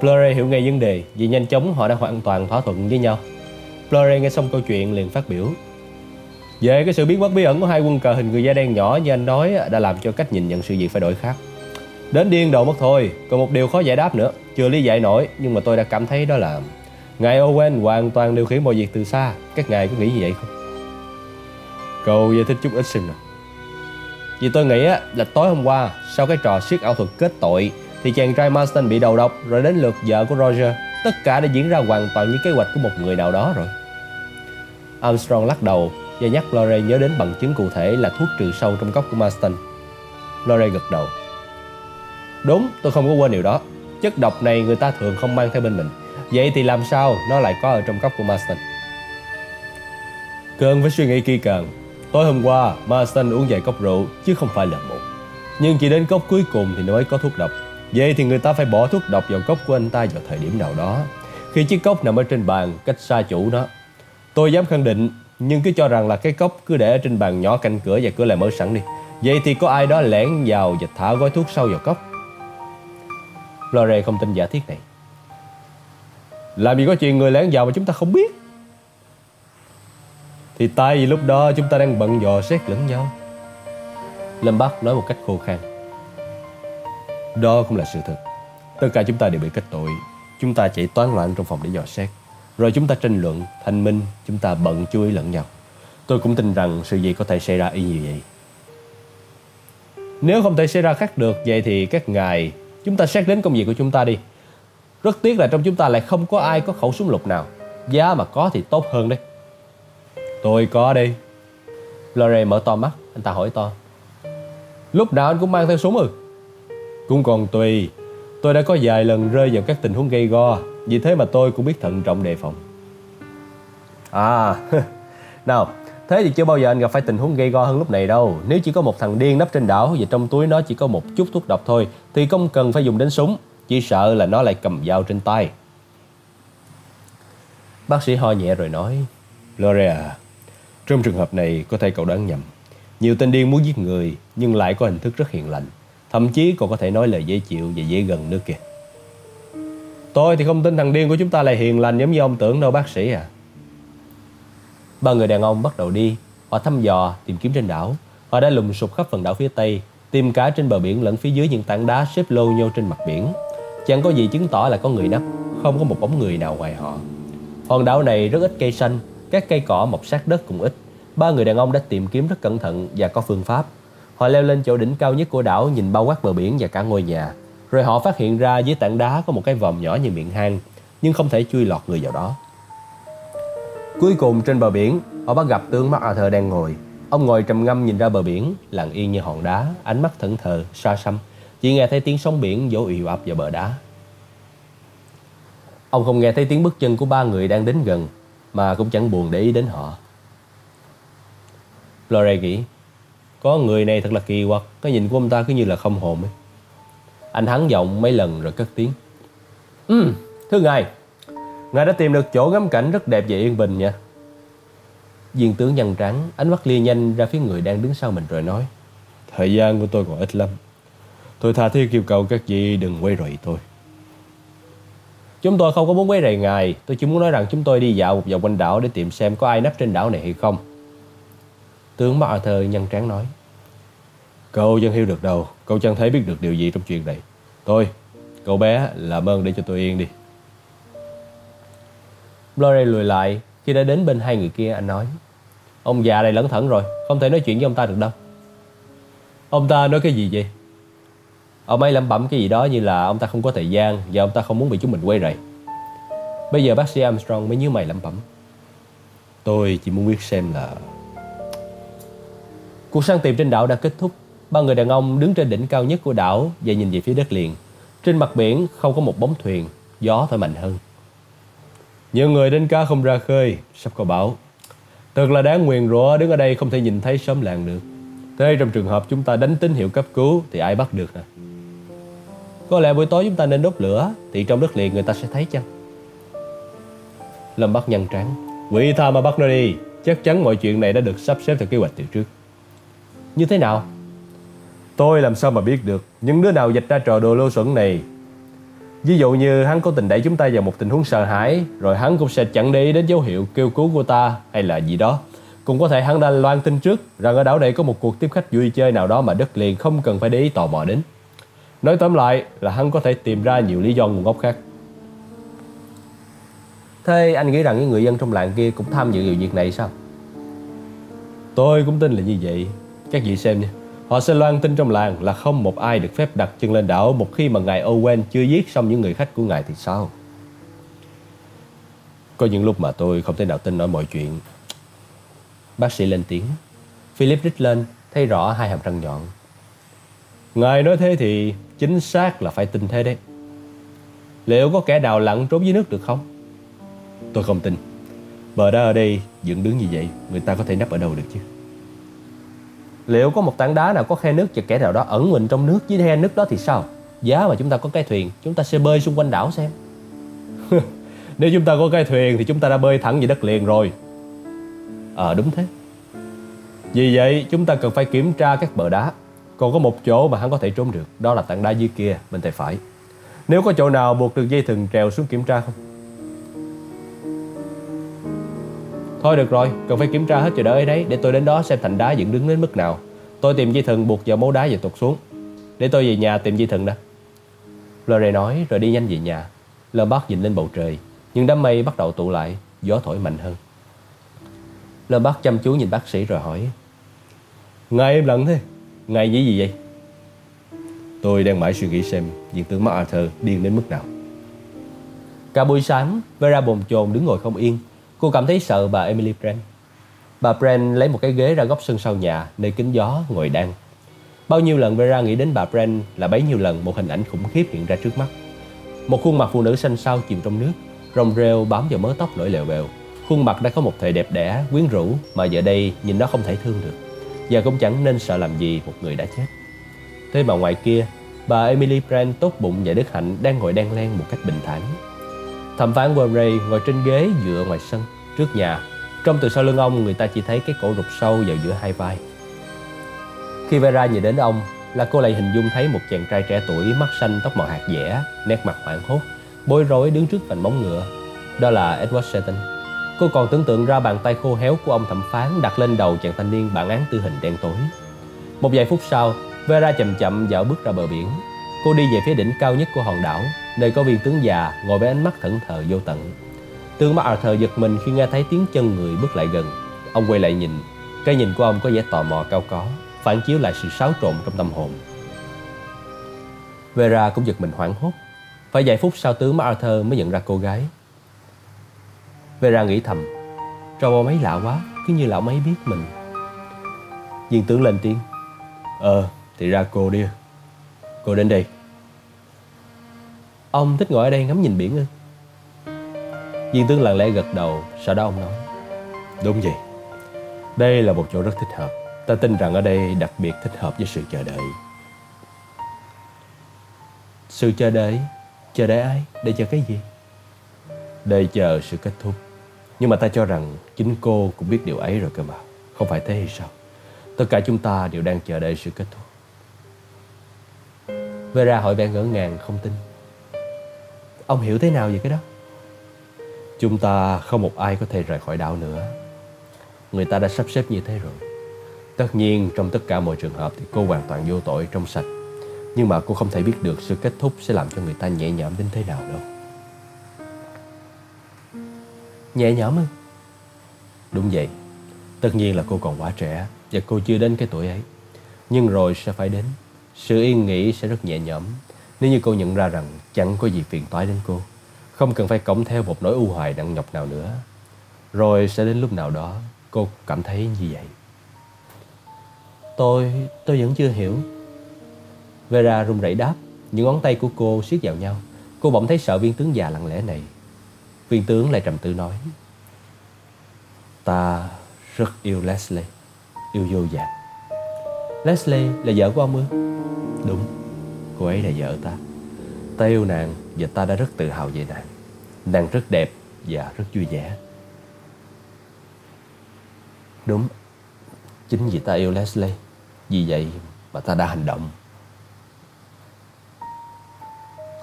Blurry hiểu ngay vấn đề vì nhanh chóng họ đã hoàn toàn thỏa thuận với nhau. Blurry nghe xong câu chuyện liền phát biểu. Về cái sự biến mất bí ẩn của hai quân cờ hình người da đen nhỏ như anh nói đã làm cho cách nhìn nhận sự việc phải đổi khác. Đến điên đầu mất thôi, còn một điều khó giải đáp nữa, chưa lý giải nổi nhưng mà tôi đã cảm thấy đó là Ngài Owen hoàn toàn điều khiển mọi việc từ xa, các ngài có nghĩ như vậy không? Cầu giải thích chút ít xem nào. Vì tôi nghĩ là tối hôm qua sau cái trò siết ảo thuật kết tội thì chàng trai Marston bị đầu độc rồi đến lượt vợ của Roger. Tất cả đã diễn ra hoàn toàn như kế hoạch của một người nào đó rồi. Armstrong lắc đầu và nhắc Lore nhớ đến bằng chứng cụ thể là thuốc trừ sâu trong cốc của Marston. Lore gật đầu. Đúng, tôi không có quên điều đó. Chất độc này người ta thường không mang theo bên mình. Vậy thì làm sao nó lại có ở trong cốc của Marston? Cần phải suy nghĩ kỳ cần. Tối hôm qua, Marston uống vài cốc rượu chứ không phải là một. Nhưng chỉ đến cốc cuối cùng thì nó mới có thuốc độc. Vậy thì người ta phải bỏ thuốc độc vào cốc của anh ta vào thời điểm nào đó. Khi chiếc cốc nằm ở trên bàn, cách xa chủ nó. Tôi dám khẳng định, nhưng cứ cho rằng là cái cốc cứ để ở trên bàn nhỏ cạnh cửa và cửa lại mở sẵn đi. Vậy thì có ai đó lẻn vào và thả gói thuốc sâu vào cốc. Lore không tin giả thiết này. Làm gì có chuyện người lẻn vào mà chúng ta không biết. Thì tại vì lúc đó chúng ta đang bận dò xét lẫn nhau. Lâm Bắc nói một cách khô khan. Đó cũng là sự thật. Tất cả chúng ta đều bị kết tội. Chúng ta chạy toán loạn trong phòng để dò xét. Rồi chúng ta tranh luận, thanh minh, chúng ta bận chú ý lẫn nhau. Tôi cũng tin rằng sự gì có thể xảy ra y như vậy. Nếu không thể xảy ra khác được, vậy thì các ngài, chúng ta xét đến công việc của chúng ta đi. Rất tiếc là trong chúng ta lại không có ai có khẩu súng lục nào. Giá mà có thì tốt hơn đấy. Tôi có đi. Lore mở to mắt, anh ta hỏi to. Lúc nào anh cũng mang theo súng ư? Cũng còn tùy. Tôi đã có vài lần rơi vào các tình huống gây go, vì thế mà tôi cũng biết thận trọng đề phòng. À, nào, thế thì chưa bao giờ anh gặp phải tình huống gây go hơn lúc này đâu. Nếu chỉ có một thằng điên nấp trên đảo và trong túi nó chỉ có một chút thuốc độc thôi, thì không cần phải dùng đến súng, chỉ sợ là nó lại cầm dao trên tay. Bác sĩ ho nhẹ rồi nói, Gloria, trong trường hợp này có thể cậu đoán nhầm. Nhiều tên điên muốn giết người nhưng lại có hình thức rất hiền lành. Thậm chí còn có thể nói lời dễ chịu và dễ gần nữa kìa. Tôi thì không tin thằng điên của chúng ta là hiền lành giống như ông tưởng đâu bác sĩ à. Ba người đàn ông bắt đầu đi. Họ thăm dò, tìm kiếm trên đảo. Họ đã lùng sục khắp phần đảo phía Tây, tìm cá trên bờ biển lẫn phía dưới những tảng đá xếp lô nhô trên mặt biển. Chẳng có gì chứng tỏ là có người nấp, không có một bóng người nào ngoài họ. Hòn đảo này rất ít cây xanh, các cây cỏ mọc sát đất cũng ít. Ba người đàn ông đã tìm kiếm rất cẩn thận và có phương pháp. Họ leo lên chỗ đỉnh cao nhất của đảo nhìn bao quát bờ biển và cả ngôi nhà. Rồi họ phát hiện ra dưới tảng đá có một cái vòm nhỏ như miệng hang, nhưng không thể chui lọt người vào đó. Cuối cùng trên bờ biển, họ bắt gặp tướng MacArthur đang ngồi. Ông ngồi trầm ngâm nhìn ra bờ biển, lặng yên như hòn đá, ánh mắt thẫn thờ, xa xăm. Chỉ nghe thấy tiếng sóng biển vỗ ì ập vào bờ đá. Ông không nghe thấy tiếng bước chân của ba người đang đến gần, mà cũng chẳng buồn để ý đến họ. Flore nghĩ, có người này thật là kỳ quặc, cái nhìn của ông ta cứ như là không hồn ấy. Anh hắn giọng mấy lần rồi cất tiếng. Ừ, thưa ngài, ngài đã tìm được chỗ ngắm cảnh rất đẹp và yên bình nha. Viên tướng nhăn trắng, ánh mắt lia nhanh ra phía người đang đứng sau mình rồi nói. Thời gian của tôi còn ít lắm. Tôi tha thiết kêu cầu các vị đừng quay rầy tôi. Chúng tôi không có muốn quấy rầy ngài, tôi chỉ muốn nói rằng chúng tôi đi dạo một vòng quanh đảo để tìm xem có ai nấp trên đảo này hay không. Tướng MacArthur nhăn trán nói. Cậu chẳng hiểu được đâu, cậu chẳng thấy biết được điều gì trong chuyện này. Thôi, cậu bé làm ơn để cho tôi yên đi. Blore lùi lại, khi đã đến bên hai người kia anh nói. Ông già này lẩn thẩn rồi, không thể nói chuyện với ông ta được đâu. Ông ta nói cái gì vậy? Ông ấy lẩm bẩm cái gì đó như là ông ta không có thời gian và ông ta không muốn bị chúng mình quay rầy. Bây giờ bác sĩ Armstrong mới nhớ mày lẩm bẩm. Tôi chỉ muốn biết xem là... Cuộc săn tìm trên đảo đã kết thúc. Ba người đàn ông đứng trên đỉnh cao nhất của đảo và nhìn về phía đất liền. Trên mặt biển không có một bóng thuyền, gió thổi mạnh hơn. Nhiều người đến cá không ra khơi, sắp có bão. Thật là đáng nguyền rủa đứng ở đây không thể nhìn thấy sớm làng được. Thế trong trường hợp chúng ta đánh tín hiệu cấp cứu thì ai bắt được hả? Có lẽ buổi tối chúng ta nên đốt lửa Thì trong đất liền người ta sẽ thấy chăng Lâm bắt nhăn trắng. Quỷ tha mà bắt nó đi Chắc chắn mọi chuyện này đã được sắp xếp theo kế hoạch từ trước như thế nào? Tôi làm sao mà biết được Những đứa nào dịch ra trò đồ lô xuẩn này? Ví dụ như hắn có tình đẩy chúng ta vào một tình huống sợ hãi Rồi hắn cũng sẽ chẳng để ý đến dấu hiệu kêu cứu của ta Hay là gì đó. Cũng có thể hắn đã loan tin trước Rằng ở đảo này có một cuộc tiếp khách vui chơi nào đó Mà đất liền không cần phải để ý tò mò đến. Nói tóm lại là hắn có thể tìm ra nhiều lý do nguồn gốc khác. Thế anh nghĩ rằng những người dân trong làng kia cũng tham dự vào việc này sao? Tôi cũng tin là như vậy các vị xem nha. Họ sẽ loan tin trong làng là không một ai được phép đặt chân lên đảo Một khi mà ngài Owen chưa giết xong những người khách của ngài thì sao? Có những lúc mà tôi không thể nào tin nổi mọi chuyện. Bác sĩ lên tiếng. Philip rít lên, Thấy rõ hai hàm răng nhọn. Ngài nói thế thì chính xác là phải tin thế đấy. Liệu có kẻ đào lặn trốn dưới nước được không? Tôi không tin. Bờ đá ở đây dựng đứng như vậy, Người ta có thể nấp ở đâu được chứ? Liệu có một tảng đá nào có khe nước Và kẻ nào đó ẩn mình trong nước? Dưới khe nước đó thì sao? Giá mà chúng ta có cái thuyền Chúng ta sẽ bơi xung quanh đảo xem. Nếu chúng ta có cái thuyền Thì chúng ta đã bơi thẳng về đất liền rồi. Ờ à, đúng thế. Vì vậy chúng ta cần phải kiểm tra các bờ đá. Còn có một chỗ mà hắn có thể trốn được Đó là tảng đá dưới kia bên tay phải. Nếu có chỗ nào buộc được dây thừng trèo xuống kiểm tra không? Thôi được rồi, cần phải kiểm tra hết chỗ đó ấy đấy Để tôi đến đó xem thành đá dựng đứng đến mức nào. Tôi tìm dây thừng buộc vào mấu đá và tụt xuống. Để tôi về nhà tìm dây thừng đã. Lore nói rồi đi nhanh về nhà. Lơ bác nhìn lên bầu trời Nhưng đám mây bắt đầu tụ lại Gió thổi mạnh hơn. Lơ bác chăm chú nhìn bác sĩ rồi hỏi Ngài em lặng thế? Ngài nghĩ gì vậy? Tôi đang mãi suy nghĩ xem Diện tướng MacArthur điên đến mức nào. Cả buổi sáng Vera bồn chồn đứng ngồi không yên Cô cảm thấy sợ bà Emily Brand. Bà Brand lấy một cái ghế ra góc sân sau nhà, nơi kính gió, ngồi đan. Bao nhiêu lần Vera nghĩ đến bà Brand là bấy nhiêu lần một hình ảnh khủng khiếp hiện ra trước mắt. Một khuôn mặt phụ nữ xanh xao chìm trong nước, rồng rêu bám vào mớ tóc nổi lèo bèo. Khuôn mặt đã có một thời đẹp đẽ, quyến rũ mà giờ đây nhìn nó không thể thương được. Và cũng chẳng nên sợ làm gì một người đã chết. Thế mà ngoài kia, bà Emily Brand tốt bụng và đức hạnh đang ngồi đan len một cách bình thản Thẩm phán Warray ngồi trên ghế dựa ngoài sân, trước nhà. Trong từ sau lưng ông, người ta chỉ thấy cái cổ rụt sâu vào giữa hai vai. Khi Vera nhìn đến ông, là cô lại hình dung thấy một chàng trai trẻ tuổi, mắt xanh, tóc màu hạt dẻ, nét mặt hoảng hốt, bối rối đứng trước vành móng ngựa. Đó là Edward Seton. Cô còn tưởng tượng ra bàn tay khô héo của ông thẩm phán đặt lên đầu chàng thanh niên bản án tư hình đen tối. Một vài phút sau, Vera chậm chậm dạo bước ra bờ biển. Cô đi về phía đỉnh cao nhất của hòn đảo, nơi có viên tướng già ngồi với ánh mắt thẫn thờ vô tận. Tướng mắt Arthur giật mình khi nghe thấy tiếng chân người bước lại gần. Ông quay lại nhìn, cái nhìn của ông có vẻ tò mò cao có, phản chiếu lại sự xáo trộn trong tâm hồn. Vera cũng giật mình hoảng hốt. Phải vài phút sau tướng mắt Arthur mới nhận ra cô gái. Vera nghĩ thầm, trò ông ấy lạ quá, cứ như là ông ấy biết mình. Viên tướng lên tiếng, Ờ, thì ra cô đi. Cô đến đây. Ông thích ngồi ở đây ngắm nhìn biển ư? Viên tướng lặng lẽ gật đầu Sau đó ông nói. Đúng vậy. Đây là một chỗ rất thích hợp. Ta tin rằng ở đây đặc biệt thích hợp với sự chờ đợi. Sự chờ đợi? Chờ đợi ai? Để chờ cái gì? Để chờ sự kết thúc. Nhưng mà ta cho rằng Chính cô cũng biết điều ấy rồi cơ mà. Không phải thế hay sao? Tất cả chúng ta đều đang chờ đợi sự kết thúc Vera hỏi vẻ ngỡ ngàng, không tin Ông hiểu thế nào về cái đó? Chúng ta không một ai có thể rời khỏi đảo nữa. Người ta đã sắp xếp như thế rồi. Tất nhiên, trong tất cả mọi trường hợp thì cô hoàn toàn vô tội trong sạch. Nhưng mà cô không thể biết được sự kết thúc sẽ làm cho người ta nhẹ nhõm đến thế nào đâu. Nhẹ nhõm ư? Đúng vậy. Tất nhiên là cô còn quá trẻ và cô chưa đến cái tuổi ấy. Nhưng rồi sẽ phải đến. Sự yên nghỉ sẽ rất nhẹ nhõm. Nếu như cô nhận ra rằng chẳng có gì phiền toái đến cô Không cần phải cõng theo một nỗi u hoài nặng nhọc nào nữa. Rồi sẽ đến lúc nào đó cô cảm thấy như vậy. Tôi, tôi vẫn chưa hiểu. Vera run rẩy đáp. Những ngón tay của cô siết vào nhau. Cô bỗng thấy sợ viên tướng già lặng lẽ này. Viên tướng lại trầm tư nói Ta rất yêu Leslie Yêu vô dạng. Leslie là vợ của ông ư? Đúng. Cô ấy là vợ ta. Ta yêu nàng và ta đã rất tự hào về nàng. Nàng rất đẹp và rất vui vẻ. Đúng. Chính vì ta yêu Leslie Vì vậy mà ta đã hành động.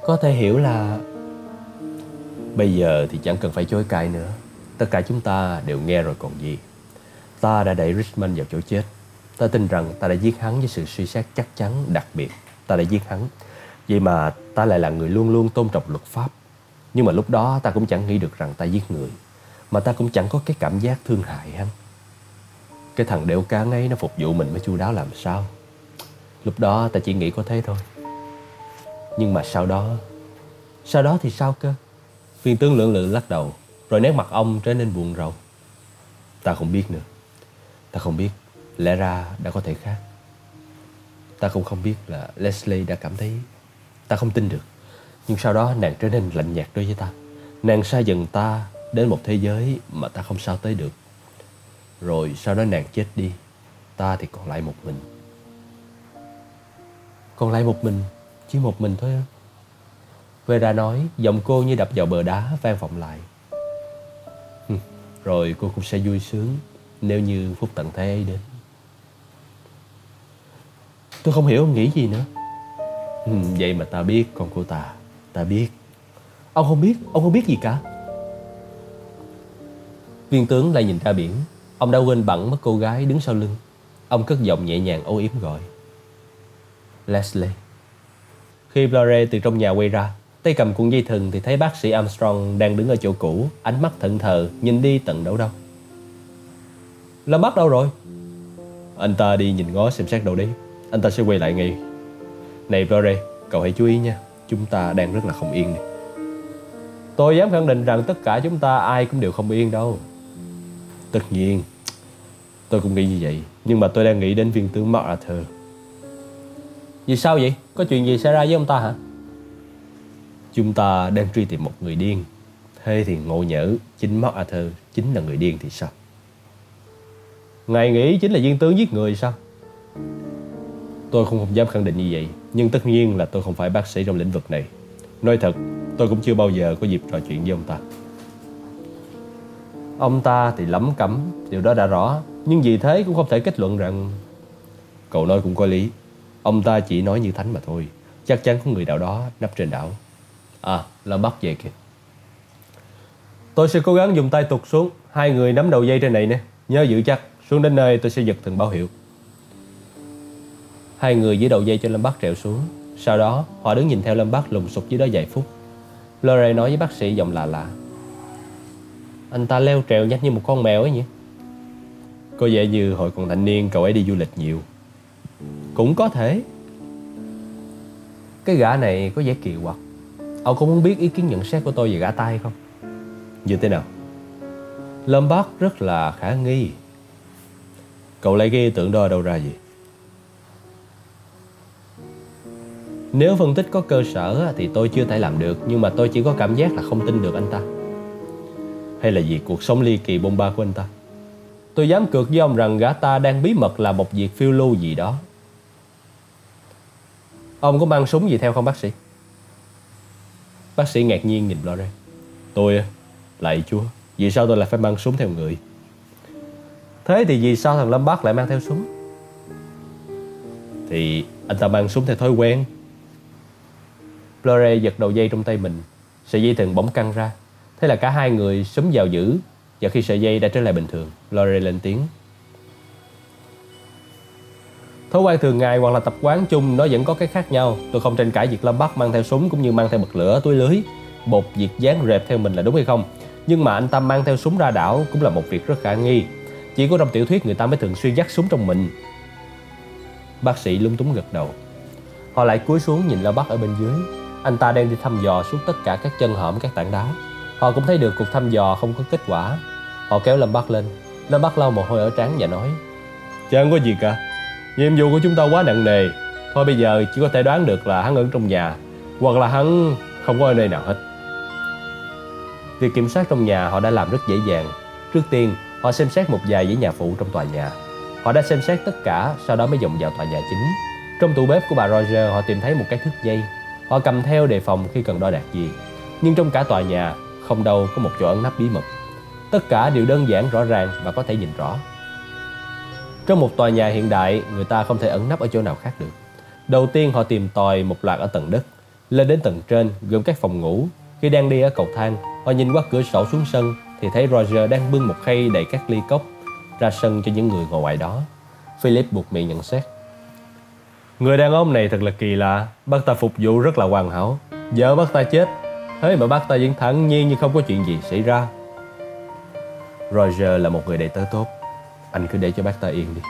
Có thể hiểu là Bây giờ thì chẳng cần phải chối cãi nữa. Tất cả chúng ta đều nghe rồi còn gì. Ta đã đẩy Richmond vào chỗ chết Ta tin rằng ta đã giết hắn với sự suy xét chắc chắn đặc biệt. Ta đã giết hắn. Vậy mà ta lại là người luôn luôn tôn trọng luật pháp. Nhưng mà lúc đó ta cũng chẳng nghĩ được rằng ta giết người, Mà ta cũng chẳng có cái cảm giác thương hại hắn. Cái thằng đeo cá ấy nó phục vụ mình mới chu đáo làm sao? Lúc đó ta chỉ nghĩ có thế thôi. Nhưng mà sau đó Sau đó thì sao cơ? Viên tướng lưỡng lự lắc đầu, Rồi nét mặt ông trở nên buồn rầu. Ta không biết nữa. Ta không biết. Lẽ ra đã có thể khác. Ta cũng không biết là Leslie đã cảm thấy Ta không tin được. Nhưng sau đó nàng trở nên lạnh nhạt đối với ta. Nàng xa dần ta đến một thế giới mà ta không sao tới được. Rồi sau đó nàng chết đi, Ta thì còn lại một mình. Còn lại một mình, Chỉ một mình thôi á. Vera nói, Giọng cô như đập vào bờ đá vang vọng lại. Rồi cô cũng sẽ vui sướng Nếu như phút tận thế ấy đến. Tôi không hiểu ông nghĩ gì nữa. Ừ, Vậy mà ta biết con của ta Ta biết. Ông không biết, ông không biết gì cả. Viên tướng lại nhìn ra biển. Ông đã quên bẵng mất cô gái đứng sau lưng. Ông cất giọng nhẹ nhàng âu yếm gọi. Leslie. Khi Blore từ trong nhà quay ra Tay cầm cuộn dây thừng thì thấy bác sĩ Armstrong đang đứng ở chỗ cũ Ánh mắt thận thờ nhìn đi tận đâu đâu. Lâm bắt đâu rồi? Anh ta đi nhìn ngó xem xét đâu đấy anh ta sẽ quay lại ngay Này Blore Cậu hãy chú ý nha Chúng ta đang rất là không yên này. Tôi dám khẳng định rằng tất cả chúng ta ai cũng đều không yên đâu Tất nhiên, Tôi cũng nghĩ như vậy Nhưng mà tôi đang nghĩ đến viên tướng Mark Arthur Vì sao vậy? Có chuyện gì xảy ra với ông ta hả? Chúng ta đang truy tìm một người điên Thế thì ngộ nhỡ, Chính Mark Arthur chính là người điên thì sao? Ngài nghĩ chính là viên tướng giết người sao? Tôi không, dám khẳng định như vậy. Nhưng tất nhiên là tôi không phải bác sĩ trong lĩnh vực này. Nói thật Tôi cũng chưa bao giờ có dịp trò chuyện với ông ta. Ông ta thì lắm cấm Điều đó đã rõ. Nhưng vì thế cũng không thể kết luận rằng Cậu nói cũng có lý. Ông ta chỉ nói như thánh mà thôi. Chắc chắn có người đạo đó nấp trên đảo. À là bắt về kìa. Tôi sẽ cố gắng dùng tay tụt xuống. Hai người nắm đầu dây trên này nè. Nhớ giữ chắc. Xuống đến nơi tôi sẽ giật từng báo hiệu. Hai người dưới đầu dây cho Lâm Bắc trèo xuống. Sau đó, họ đứng nhìn theo Lâm Bắc lùng sụp dưới đó vài phút. Lore nói với bác sĩ giọng lạ lạ. Anh ta leo trèo nhanh như một con mèo ấy nhỉ? Có vẻ như hồi còn thanh niên, cậu ấy đi du lịch nhiều. Cũng có thể. Cái gã này có vẻ kỳ quặc. Ông có muốn biết ý kiến nhận xét của tôi về gã tay không? Như thế nào? Lâm Bắc rất là khả nghi. Cậu lấy cái ý tưởng đó ở đâu ra gì? Nếu phân tích có cơ sở thì tôi chưa thể làm được, Nhưng mà tôi chỉ có cảm giác là không tin được anh ta. Hay là vì cuộc sống ly kỳ bông ba của anh ta? Tôi dám cược với ông rằng gã ta đang bí mật làm một việc phiêu lưu gì đó. Ông có mang súng gì theo không, bác sĩ? Bác sĩ ngạc nhiên nhìn Lauren Tôi Lạy chúa, Vì sao tôi lại phải mang súng theo người? Thế thì vì sao thằng Lâm bác lại mang theo súng? Thì anh ta mang súng theo thói quen. Flore giật đầu dây trong tay mình. Sợi dây thừng bỗng căng ra. Thế là cả hai người súng vào giữ, Và khi sợi dây đã trở lại bình thường Flore lên tiếng. Thói quen thường ngày hoặc là tập quán chung, nó vẫn có cái khác nhau. Tôi không tranh cãi việc Lâm Bắc mang theo súng cũng như mang theo bật lửa, túi lưới. Bột việc dán rệp theo mình là đúng hay không? Nhưng mà anh ta mang theo súng ra đảo cũng là một việc rất khả nghi. Chỉ có trong tiểu thuyết người ta mới thường xuyên dắt súng trong mình. Bác sĩ lung túng gật đầu. Họ lại cúi xuống nhìn Lâm Bắc ở bên dưới anh ta đang đi thăm dò suốt tất cả các chân hõm các tảng đá. Họ cũng thấy được cuộc thăm dò không có kết quả. Họ kéo Lâm Bắc lên. Lâm Bắc lau mồ hôi ở trán và nói Chẳng có gì cả. Nhiệm vụ của chúng ta quá nặng nề. Thôi bây giờ chỉ có thể đoán được là hắn ở trong nhà, Hoặc là hắn không có ở nơi nào hết. Việc kiểm soát trong nhà họ đã làm rất dễ dàng. Trước tiên, họ xem xét một vài dãy nhà phụ trong tòa nhà. Họ đã xem xét tất cả, Sau đó mới dòng vào tòa nhà chính. Trong tủ bếp của bà Roger, họ tìm thấy một cái thước dây. Họ cầm theo đề phòng khi cần đo đạc gì Nhưng trong cả tòa nhà Không đâu có một chỗ ẩn nấp bí mật Tất cả đều đơn giản rõ ràng và có thể nhìn rõ Trong một tòa nhà hiện đại Người ta không thể ẩn nấp ở chỗ nào khác được Đầu tiên họ tìm tòi một loạt ở tầng đất Lên đến tầng trên, gồm các phòng ngủ. Khi đang đi ở cầu thang, họ nhìn qua cửa sổ xuống sân thì thấy Roger đang bưng một khay đầy các ly cốc ra sân cho những người ngồi ngoài đó. Philip buộc miệng nhận xét. Người đàn ông này thật là kỳ lạ, bác ta phục vụ rất là hoàn hảo. Vợ bác ta chết, thế mà bác ta vẫn thẳng nhiên như không có chuyện gì xảy ra. Roger là một người đầy tớ tốt, anh cứ để cho bác ta yên đi.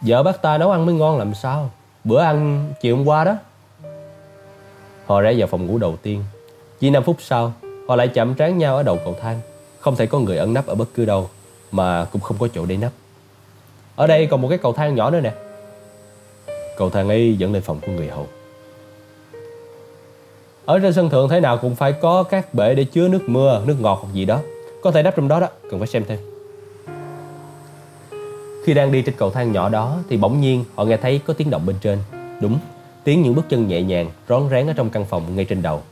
Vợ bác ta nấu ăn mới ngon làm sao? Bữa ăn chiều hôm qua đó. Họ rẽ vào phòng ngủ đầu tiên. Chỉ 5 phút sau Họ lại chạm trán nhau ở đầu cầu thang. Không thể có người ẩn nấp ở bất cứ đâu Mà cũng không có chỗ để nấp. Ở đây còn một cái cầu thang nhỏ nữa nè Cầu thang ấy dẫn lên phòng của người hầu Ở trên sân thượng thế nào cũng phải có các bể để chứa nước mưa, nước ngọt hoặc gì đó Có thể đắp trong đó đó, cần phải xem thêm khi đang đi trên cầu thang nhỏ đó thì bỗng nhiên họ nghe thấy có tiếng động bên trên. Đúng, tiếng những bước chân nhẹ nhàng, rón rén ở trong căn phòng ngay trên đầu.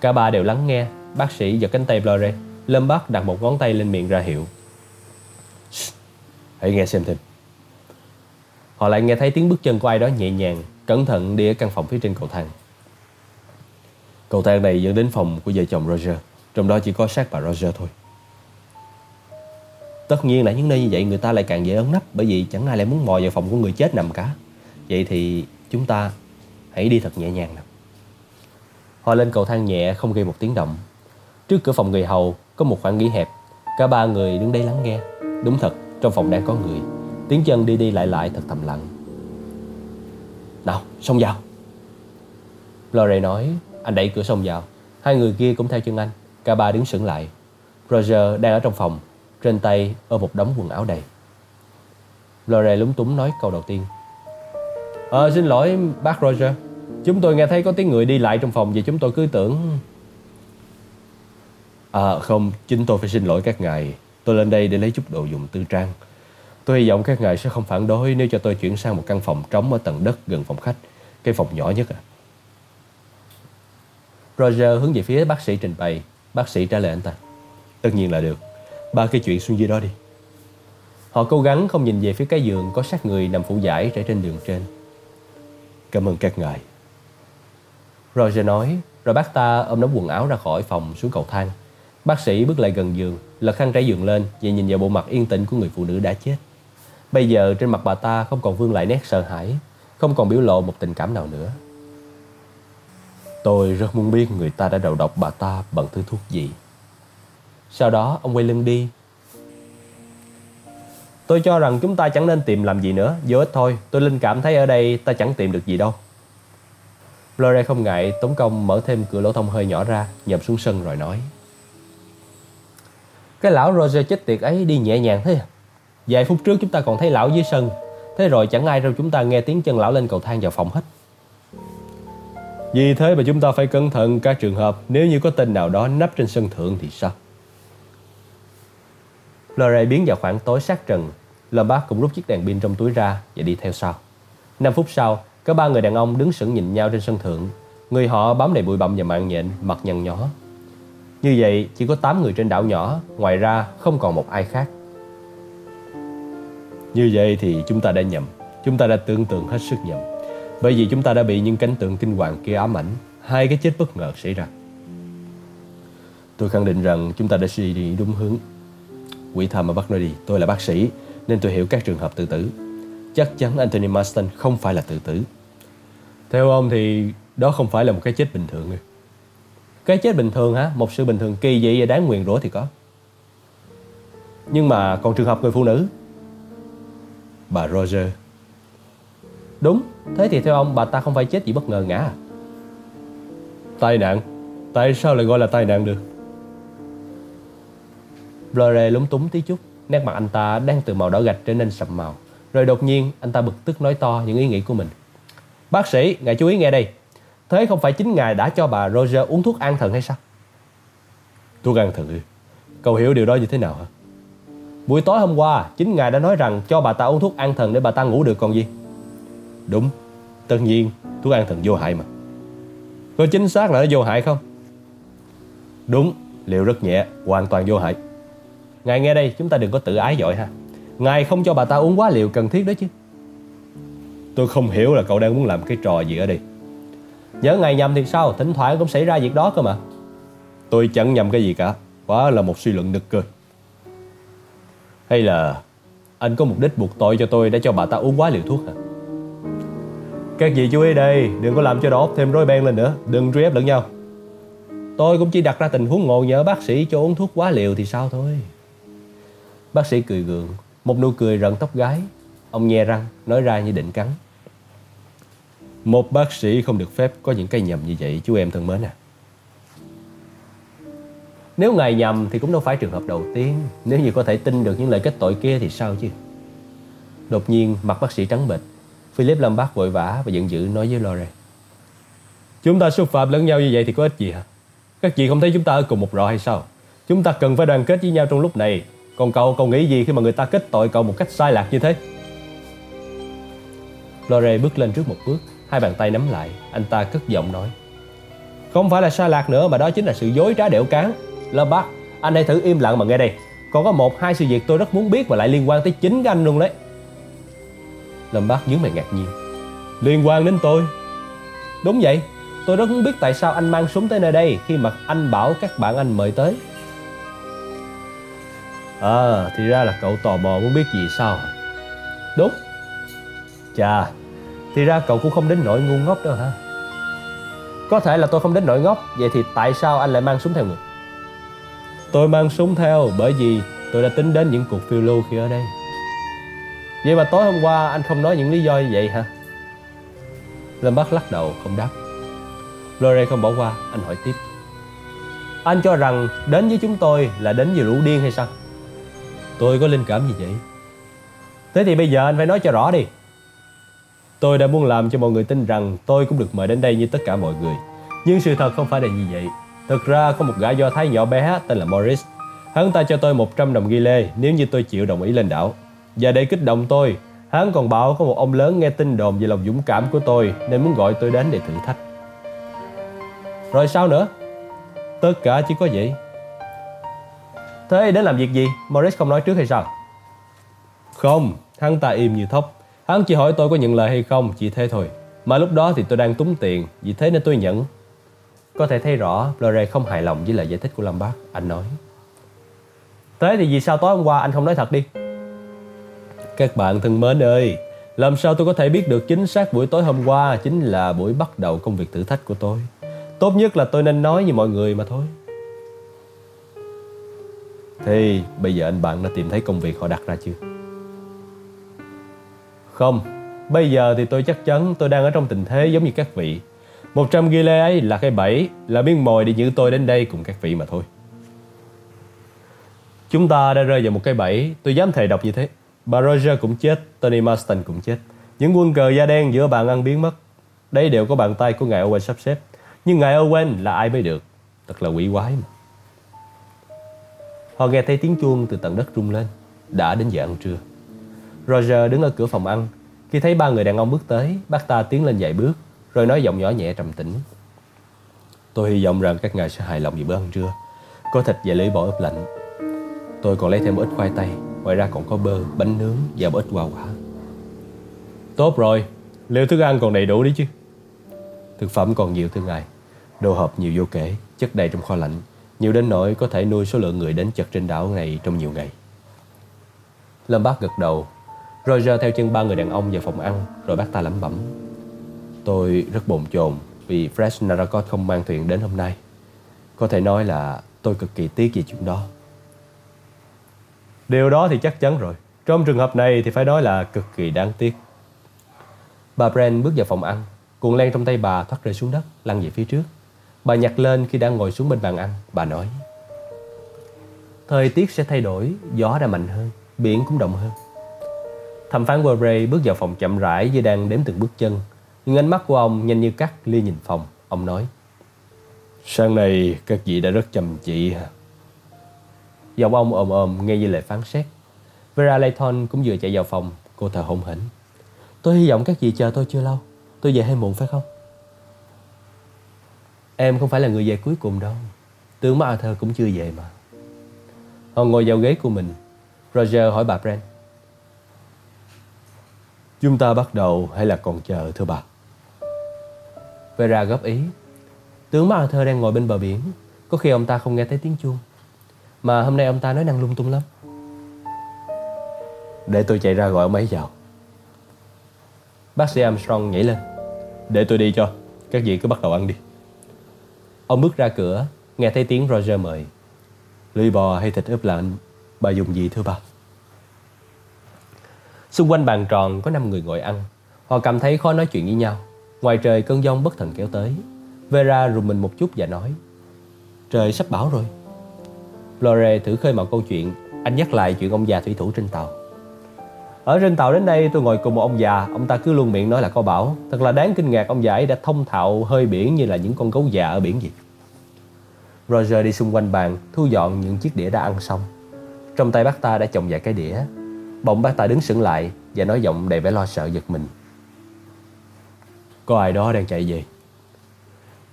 Cả ba đều lắng nghe, bác sĩ giật cánh tay Blore. Lâm Bắc đặt một ngón tay lên miệng ra hiệu. Hãy nghe xem thêm. Họ lại nghe thấy tiếng bước chân của ai đó nhẹ nhàng, cẩn thận đi ở căn phòng phía trên cầu thang. Cầu thang này dẫn đến phòng của vợ chồng Roger, trong đó chỉ có xác bà Roger thôi. Tất nhiên là những nơi như vậy người ta lại càng dễ ấn nắp, Bởi vì chẳng ai lại muốn mò vào phòng của người chết nằm cả. Vậy thì chúng ta hãy đi thật nhẹ nhàng nào. Họ lên cầu thang nhẹ không gây một tiếng động. Trước cửa phòng người hầu có một khoảng nghỉ hẹp. Cả ba người đứng đây lắng nghe. Đúng thật trong phòng đang có người. Tiếng chân đi đi lại lại thật thầm lặng. Nào, xông vào. Lore nói, Anh đẩy cửa xông vào. Hai người kia cũng theo chân anh. Cả ba đứng sững lại. Roger đang ở trong phòng, trên tay ôm một đống quần áo đầy. Lore lúng túng nói câu đầu tiên. Ờ xin lỗi, bác Roger. Chúng tôi nghe thấy có tiếng người đi lại trong phòng Vì chúng tôi cứ tưởng À không, Chính tôi phải xin lỗi các ngài. Tôi lên đây để lấy chút đồ dùng tư trang. Tôi hy vọng các ngài sẽ không phản đối Nếu cho tôi chuyển sang một căn phòng trống Ở tầng đất gần phòng khách, Cái phòng nhỏ nhất à Roger hướng về phía bác sĩ trình bày. Bác sĩ trả lời anh ta. Tất nhiên là được. Ba cái chuyện xuống dưới đó đi. Họ cố gắng không nhìn về phía cái giường Có xác người nằm phủ giải trải trên đường trên. Cảm ơn các ngài. Roger nói, Rồi bác ta ôm nắm quần áo ra khỏi phòng xuống cầu thang. Bác sĩ bước lại gần giường, Lật khăn trải giường lên, Và nhìn vào bộ mặt yên tĩnh của người phụ nữ đã chết. Bây giờ trên mặt bà ta không còn vương lại nét sợ hãi, Không còn biểu lộ một tình cảm nào nữa. Tôi rất muốn biết người ta đã đầu độc bà ta bằng thứ thuốc gì. Sau đó, ông quay lưng đi. Tôi cho rằng chúng ta chẳng nên tìm làm gì nữa, Vô ích thôi. Tôi linh cảm thấy ở đây ta chẳng tìm được gì đâu. Lore không ngại tống công mở thêm cửa lỗ thông hơi nhỏ ra Nhầm xuống sân rồi nói. Cái lão Roger chết tiệt ấy đi nhẹ nhàng thế à? Vài phút trước chúng ta còn thấy lão dưới sân Thế rồi chẳng ai đâu chúng ta nghe tiếng chân lão lên cầu thang vào phòng hết Vì thế mà chúng ta phải cẩn thận các trường hợp Nếu như có tên nào đó nấp trên sân thượng thì sao Lore biến vào khoảng tối sát trần. Lombard cũng rút chiếc đèn pin trong túi ra và đi theo sau. 5 phút sau, có ba người đàn ông đứng sững nhìn nhau trên sân thượng. Người họ bám đầy bụi bặm và mạng nhện, mặt nhăn nhó. Như vậy, chỉ có 8 người trên đảo nhỏ, ngoài ra không còn một ai khác. Như vậy thì chúng ta đã nhầm. Chúng ta đã tưởng tượng hết sức nhầm. Bởi vì chúng ta đã bị những cảnh tượng kinh hoàng kia ám ảnh. Hai cái chết bất ngờ xảy ra. Tôi khẳng định rằng chúng ta đã suy nghĩ đúng hướng Quỷ thầm mà bắt nói đi, tôi là bác sĩ nên tôi hiểu các trường hợp tự tử. Chắc chắn Anthony Marston không phải là tự tử. Theo ông thì đó không phải là một cái chết bình thường. Cái chết bình thường hả? Một sự bình thường kỳ dị và đáng nguyền rủa thì có. Nhưng mà còn trường hợp người phụ nữ Bà Roger Đúng, thế thì theo ông bà ta không phải chết vì bất ngờ ngã à? Tai nạn Tại sao lại gọi là tai nạn được Blore lúng túng tí chút Nét mặt anh ta đang từ màu đỏ gạch trở nên sậm màu Rồi đột nhiên anh ta bực tức nói to những ý nghĩ của mình Bác sĩ, ngài chú ý nghe đây Thế không phải chính ngài đã cho bà Roger uống thuốc an thần hay sao? Thuốc an thần ư? Cậu hiểu điều đó như thế nào hả? Buổi tối hôm qua, chính ngài đã nói rằng cho bà ta uống thuốc an thần để bà ta ngủ được còn gì? Đúng, tất nhiên, thuốc an thần vô hại mà. Có chính xác là nó vô hại không? Đúng, liệu rất nhẹ, hoàn toàn vô hại. Ngài nghe đây chúng ta đừng có tự ái dội ha Ngài không cho bà ta uống quá liều cần thiết đó chứ Tôi không hiểu là cậu đang muốn làm cái trò gì ở đây Nhớ ngày nhầm thì sao Thỉnh thoảng cũng xảy ra việc đó cơ mà Tôi chẳng nhầm cái gì cả Quá là một suy luận nực cười hay là Anh có mục đích buộc tội cho tôi đã cho bà ta uống quá liều thuốc hả? Các vị chú ý đây, Đừng có làm cho đầu óc thêm rối beng lên nữa. Đừng truy ép lẫn nhau. Tôi cũng chỉ đặt ra tình huống ngộ nhỡ bác sĩ cho uống thuốc quá liều thì sao thôi. Bác sĩ cười gượng, Một nụ cười rợn tóc gái. Ông nhe răng, nói ra như định cắn. Một bác sĩ không được phép có những cái nhầm như vậy, chú em thân mến à. Nếu ngài nhầm thì cũng đâu phải trường hợp đầu tiên. Nếu như có thể tin được những lời kết tội kia thì sao chứ? Đột nhiên mặt bác sĩ trắng bệch. Philip lâm bác vội vã và giận dữ nói với Lore Chúng ta xúc phạm lẫn nhau như vậy thì có ích gì hả? Các chị không thấy chúng ta ở cùng một rọ hay sao? Chúng ta cần phải đoàn kết với nhau trong lúc này. Còn cậu, cậu nghĩ gì khi mà người ta kết tội cậu một cách sai lạc như thế? Lore bước lên trước một bước Hai bàn tay nắm lại. Anh ta cất giọng nói. Không phải là sai lạc nữa mà đó chính là sự dối trá đẻo cán. Lâm bác, Anh hãy thử im lặng mà nghe đây. Còn có một, hai sự việc tôi rất muốn biết Và lại liên quan tới chính anh luôn đấy. Lâm bác nhướng mày ngạc nhiên. Liên quan đến tôi? Đúng vậy, Tôi rất muốn biết tại sao anh mang súng tới nơi đây Khi mà anh bảo các bạn anh mời tới. À thì ra là cậu tò mò muốn biết gì sao Đúng. Chà, Thì ra cậu cũng không đến nỗi ngu ngốc đâu hả? Có thể là tôi không đến nỗi ngốc, Vậy thì tại sao anh lại mang súng theo người? Tôi mang súng theo Bởi vì tôi đã tính đến những cuộc phiêu lưu khi ở đây. Vậy mà tối hôm qua anh không nói những lý do như vậy hả? Lâm Bắc lắc đầu không đáp. Lore không bỏ qua, Anh hỏi tiếp. Anh cho rằng đến với chúng tôi là đến vì lũ điên hay sao? Tôi có linh cảm gì vậy. Thế thì bây giờ anh phải nói cho rõ đi. Tôi đã muốn làm cho mọi người tin rằng tôi cũng được mời đến đây như tất cả mọi người. Nhưng sự thật không phải là như vậy. Thực ra có một gã do Thái nhỏ bé tên là Morris. Hắn ta cho tôi 100 đồng ghi lê nếu như tôi chịu đồng ý lên đảo. Và để kích động tôi, hắn còn bảo có một ông lớn nghe tin đồn về lòng dũng cảm của tôi nên muốn gọi tôi đến để thử thách. Rồi sao nữa? Tất cả chỉ có vậy. Thế đến làm việc gì? Morris không nói trước hay sao? Không, hắn ta im như thóc Hắn chỉ hỏi tôi có nhận lời hay không, chỉ thế thôi. Mà lúc đó thì tôi đang túng tiền, vì thế nên tôi nhận. Có thể thấy rõ Lore không hài lòng với lời giải thích của Lâm Bác. Anh nói. Thế thì vì sao tối hôm qua anh không nói thật đi? Các bạn thân mến ơi, làm sao tôi có thể biết được chính xác buổi tối hôm qua chính là buổi bắt đầu công việc thử thách của tôi? Tốt nhất là tôi nên nói với mọi người mà thôi. Thì bây giờ anh bạn đã tìm thấy công việc họ đặt ra chưa? Không, bây giờ thì tôi chắc chắn tôi đang ở trong tình thế giống như các vị. 100 ghi lê ấy là cái bẫy, là miếng mồi để giữ tôi đến đây cùng các vị mà thôi. Chúng ta đã rơi vào một cái bẫy, tôi dám thề độc như thế. Bà Roger cũng chết, Tony Marston cũng chết. Những quân cờ da đen giữa bàn ăn biến mất. Đây đều có bàn tay của ngài Owen sắp xếp. Nhưng ngài Owen là ai mới được? Thật là quỷ quái mà. Họ nghe thấy tiếng chuông từ tận đất rung lên. Đã đến giờ ăn trưa. Roger đứng ở cửa phòng ăn. Khi thấy ba người đàn ông bước tới, bác ta tiến lên vài bước, rồi nói giọng nhỏ nhẹ trầm tĩnh. Tôi hy vọng rằng các ngài sẽ hài lòng vì bữa ăn trưa. Có thịt và lưỡi bò ướp lạnh. Tôi còn lấy thêm một ít khoai tây, ngoài ra còn có bơ, bánh nướng và một ít hoa quả. Tốt rồi, liệu thức ăn còn đầy đủ đấy chứ. Thực phẩm còn nhiều thưa ngài. Đồ hộp nhiều vô kể, chất đầy trong kho lạnh. Nhiều đến nỗi có thể nuôi số lượng người đến chật trên đảo này trong nhiều ngày. Lâm Bác gật đầu Roger theo chân ba người đàn ông vào phòng ăn Rồi bác ta lẩm bẩm Tôi rất bồn chồn Vì Fresh Naracot không mang thuyền đến hôm nay. Có thể nói là tôi cực kỳ tiếc về chuyện đó. Điều đó thì chắc chắn rồi. Trong trường hợp này thì phải nói là cực kỳ đáng tiếc. Bà Brand bước vào phòng ăn, Cuộn len trong tay bà thoát rơi xuống đất, Lăn về phía trước. Bà nhặt lên khi đang ngồi xuống bên bàn ăn, Bà nói, Thời tiết sẽ thay đổi, Gió đã mạnh hơn, Biển cũng động hơn. Thẩm phán Warray bước vào phòng chậm rãi như đang đếm từng bước chân. Nhưng ánh mắt của ông nhanh như cắt lia nhìn phòng. Ông nói Sáng nay các vị đã rất chăm chỉ hả? Giọng ông ồm ồm nghe như lời phán xét. Vera Layton cũng vừa chạy vào phòng. Cô thở hổn hển. Tôi hy vọng các vị chờ tôi chưa lâu. Tôi về hơi muộn phải không? Em không phải là người về cuối cùng đâu. Tướng Arthur cũng chưa về mà. Họ ngồi vào ghế của mình. Roger hỏi bà Brent. Chúng ta bắt đầu hay là còn chờ thưa bà? Vera góp ý. Tướng MacArthur đang ngồi bên bờ biển. Có khi ông ta không nghe thấy tiếng chuông. Mà hôm nay ông ta nói năng lung tung lắm. Để tôi chạy ra gọi ông ấy vào. Bác sĩ Armstrong nhảy lên. Để tôi đi cho. Các vị cứ bắt đầu ăn đi. Ông bước ra cửa, nghe thấy tiếng Roger mời. Lưỡi bò hay thịt ướp lạnh, bà dùng gì thưa bà? Xung quanh bàn tròn có 5 người ngồi ăn. Họ cảm thấy khó nói chuyện với nhau. Ngoài trời cơn giông bất thần kéo tới. Vera rùng mình một chút và nói, Trời sắp bão rồi. Lore thử khơi mào câu chuyện. Anh nhắc lại chuyện ông già thủy thủ trên tàu. Ở trên tàu đến đây tôi ngồi cùng một ông già, Ông ta cứ luôn miệng nói là có bão Thật là đáng kinh ngạc, ông già ấy đã thông thạo hơi biển Như là những con gấu già ở biển vậy Roger đi xung quanh bàn, Thu dọn những chiếc đĩa đã ăn xong Trong tay bác ta đã chồng vài cái đĩa Bỗng bác ta đứng sững lại Và nói giọng đầy vẻ lo sợ giật mình có ai đó đang chạy về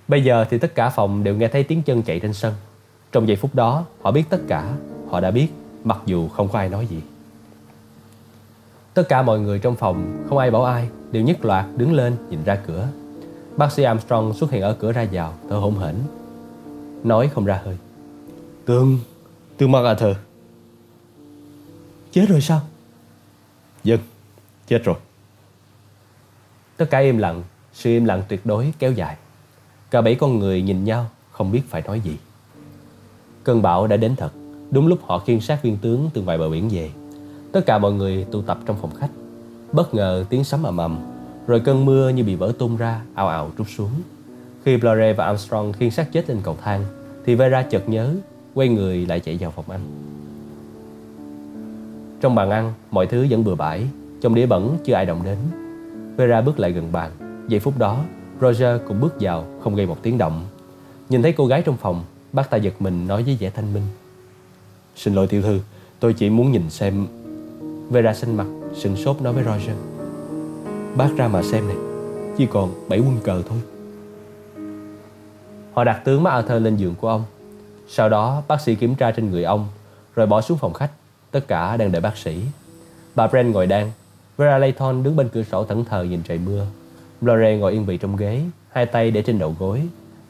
Bây giờ thì tất cả phòng đều nghe thấy tiếng chân chạy trên sân Trong giây phút đó họ biết tất cả Họ đã biết mặc dù không có ai nói gì Tất cả mọi người trong phòng, không ai bảo ai, đều nhất loạt đứng lên nhìn ra cửa. Bác sĩ Armstrong xuất hiện ở cửa ra vào, thở hổn hển. Nói không ra hơi. Tương, Tương MacArthur. Chết rồi sao? Dân, chết rồi. Tất cả im lặng, sự im lặng tuyệt đối kéo dài. Cả bảy con người nhìn nhau, không biết phải nói gì. Cơn bão đã đến thật, đúng lúc họ khiêng sát viên tướng từ ngoài bờ biển về. Tất cả mọi người tụ tập trong phòng khách. Bất ngờ tiếng sấm ầm ầm, rồi cơn mưa như bị vỡ tung ra, ào ào trút xuống. Khi Blore và Armstrong khiêng xác chết lên cầu thang, thì Vera chợt nhớ, quay người lại chạy vào phòng ăn. Trong bàn ăn, mọi thứ vẫn bừa bãi, trong đĩa bẩn chưa ai động đến. Vera bước lại gần bàn. Giây phút đó, Roger cũng bước vào, không gây một tiếng động. Nhìn thấy cô gái trong phòng, bác ta giật mình nói với vẻ thanh minh. Xin lỗi tiểu thư, tôi chỉ muốn nhìn xem. Vera xanh mặt sừng sốt nói với Roger. Bác ra mà xem này Chỉ còn bảy quân cờ thôi. Họ đặt tướng MacArthur lên giường của ông. Sau đó bác sĩ kiểm tra trên người ông Rồi bỏ xuống phòng khách. Tất cả đang đợi bác sĩ. Bà Brent ngồi đang. Vera Layton đứng bên cửa sổ thẫn thờ nhìn trời mưa Lore ngồi yên vị trong ghế Hai tay để trên đầu gối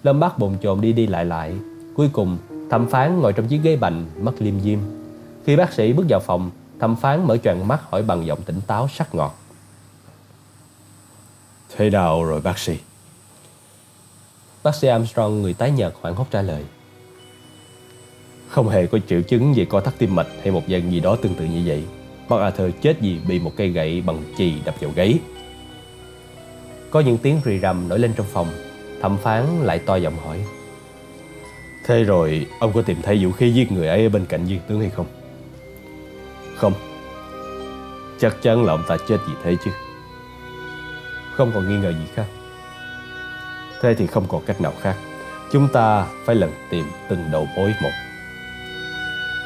Lâm Bắc bồn chồn đi đi lại lại Cuối cùng thẩm phán ngồi trong chiếc ghế bành Mắt liêm diêm Khi bác sĩ bước vào phòng Thẩm phán mở tròn mắt hỏi bằng giọng tỉnh táo sắc ngọt. Thế nào rồi bác sĩ? Bác sĩ Armstrong người tái nhợt hoảng hốt trả lời. Không hề có triệu chứng về co thắt tim mạch hay một dạng gì đó tương tự như vậy. Bác Arthur chết vì bị một cây gậy bằng chì đập vào gáy. Có những tiếng rì rầm nổi lên trong phòng. Thẩm phán lại to giọng hỏi. Thế rồi ông có tìm thấy vũ khí giết người ấy ở bên cạnh viên tướng hay không? Không Chắc chắn là ông ta chết vì thế chứ Không còn nghi ngờ gì khác Thế thì không còn cách nào khác Chúng ta phải lần tìm từng đầu mối một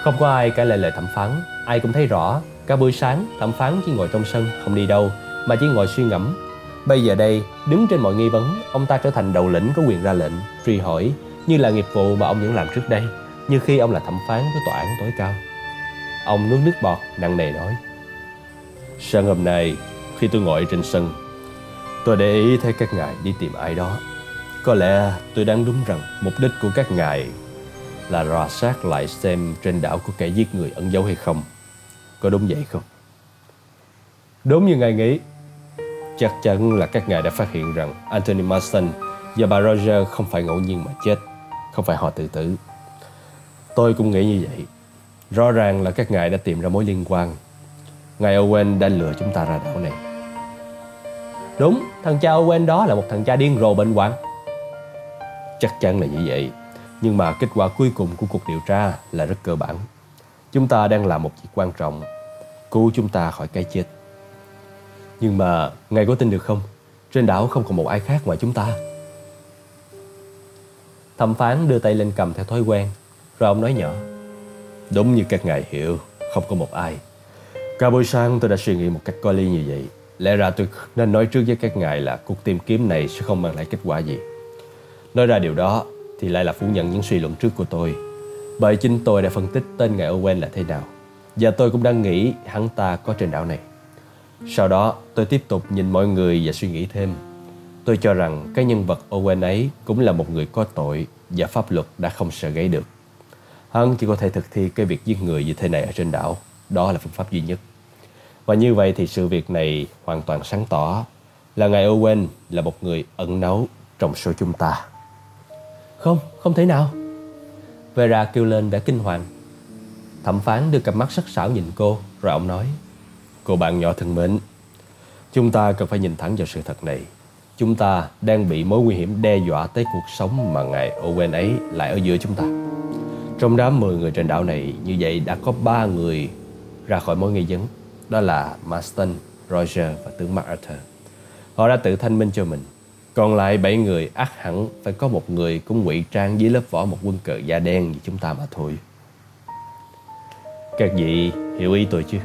Không có ai cãi lại lời thẩm phán Ai cũng thấy rõ Cả buổi sáng thẩm phán chỉ ngồi trong sân Không đi đâu Mà chỉ ngồi suy ngẫm Bây giờ đây, Đứng trên mọi nghi vấn, Ông ta trở thành đầu lĩnh có quyền ra lệnh, Truy hỏi, Như là nghiệp vụ mà ông vẫn làm trước đây, Như khi ông là thẩm phán của tòa án tối cao. Ông nuốt nước bọt, nặng nề nói, Sáng hôm nay, khi tôi ngồi trên sân, Tôi để ý thấy các ngài đi tìm ai đó. Có lẽ tôi đang đúng rằng mục đích của các ngài Là rò sát lại xem trên đảo có kẻ giết người ẩn giấu hay không. Có đúng vậy không? Đúng như ngài nghĩ Chắc chắn là các ngài đã phát hiện rằng Anthony Marston và bà Roger không phải ngẫu nhiên mà chết Không phải họ tự tử. Tôi cũng nghĩ như vậy. Rõ ràng là các ngài đã tìm ra mối liên quan. Ngài Owen đã lừa chúng ta ra đảo này. Đúng, thằng cha Owen đó là một thằng cha điên rồ bệnh hoạn. Chắc chắn là như vậy Nhưng mà kết quả cuối cùng của cuộc điều tra là rất cơ bản. Chúng ta đang làm một việc quan trọng. Cứu chúng ta khỏi cái chết. Nhưng mà Ngài có tin được không Trên đảo không còn một ai khác ngoài chúng ta Thẩm phán đưa tay lên cầm theo thói quen Rồi ông nói nhỏ Đúng như các ngài hiểu, không có một ai. Cả buổi sáng tôi đã suy nghĩ một cách coi ly như vậy. Lẽ ra tôi nên nói trước với các ngài là cuộc tìm kiếm này sẽ không mang lại kết quả gì. Nói ra điều đó thì lại là phủ nhận những suy luận trước của tôi. Bởi chính tôi đã phân tích tên ngài Owen là thế nào. Và tôi cũng đang nghĩ hắn ta có trên đảo này. Sau đó tôi tiếp tục nhìn mọi người và suy nghĩ thêm. Tôi cho rằng cái nhân vật Owen ấy cũng là một người có tội và pháp luật đã không sợ gáy được. Hắn chỉ có thể thực thi cái việc giết người như thế này ở trên đảo. Đó là phương pháp duy nhất. Và như vậy thì sự việc này hoàn toàn sáng tỏ là ngài Owen là một người ẩn náu trong số chúng ta. Không, không thể nào. Vera kêu lên vẻ kinh hoàng. Thẩm phán đưa cặp mắt sắc sảo nhìn cô, rồi ông nói. Cô bạn nhỏ thân mến, chúng ta cần phải nhìn thẳng vào sự thật này. Chúng ta đang bị mối nguy hiểm đe dọa tới cuộc sống mà ngài Owen ấy lại ở giữa chúng ta. Trong đám 10 người trên đảo này, như vậy đã có 3 người ra khỏi mối nghi vấn. Đó là Marston, Roger và tướng MacArthur. Họ đã tự thanh minh cho mình. Còn lại 7 người ác hẳn phải có một người cũng ngụy trang dưới lớp vỏ một quân cờ da đen như chúng ta mà thôi. Các vị hiểu ý tôi chứ?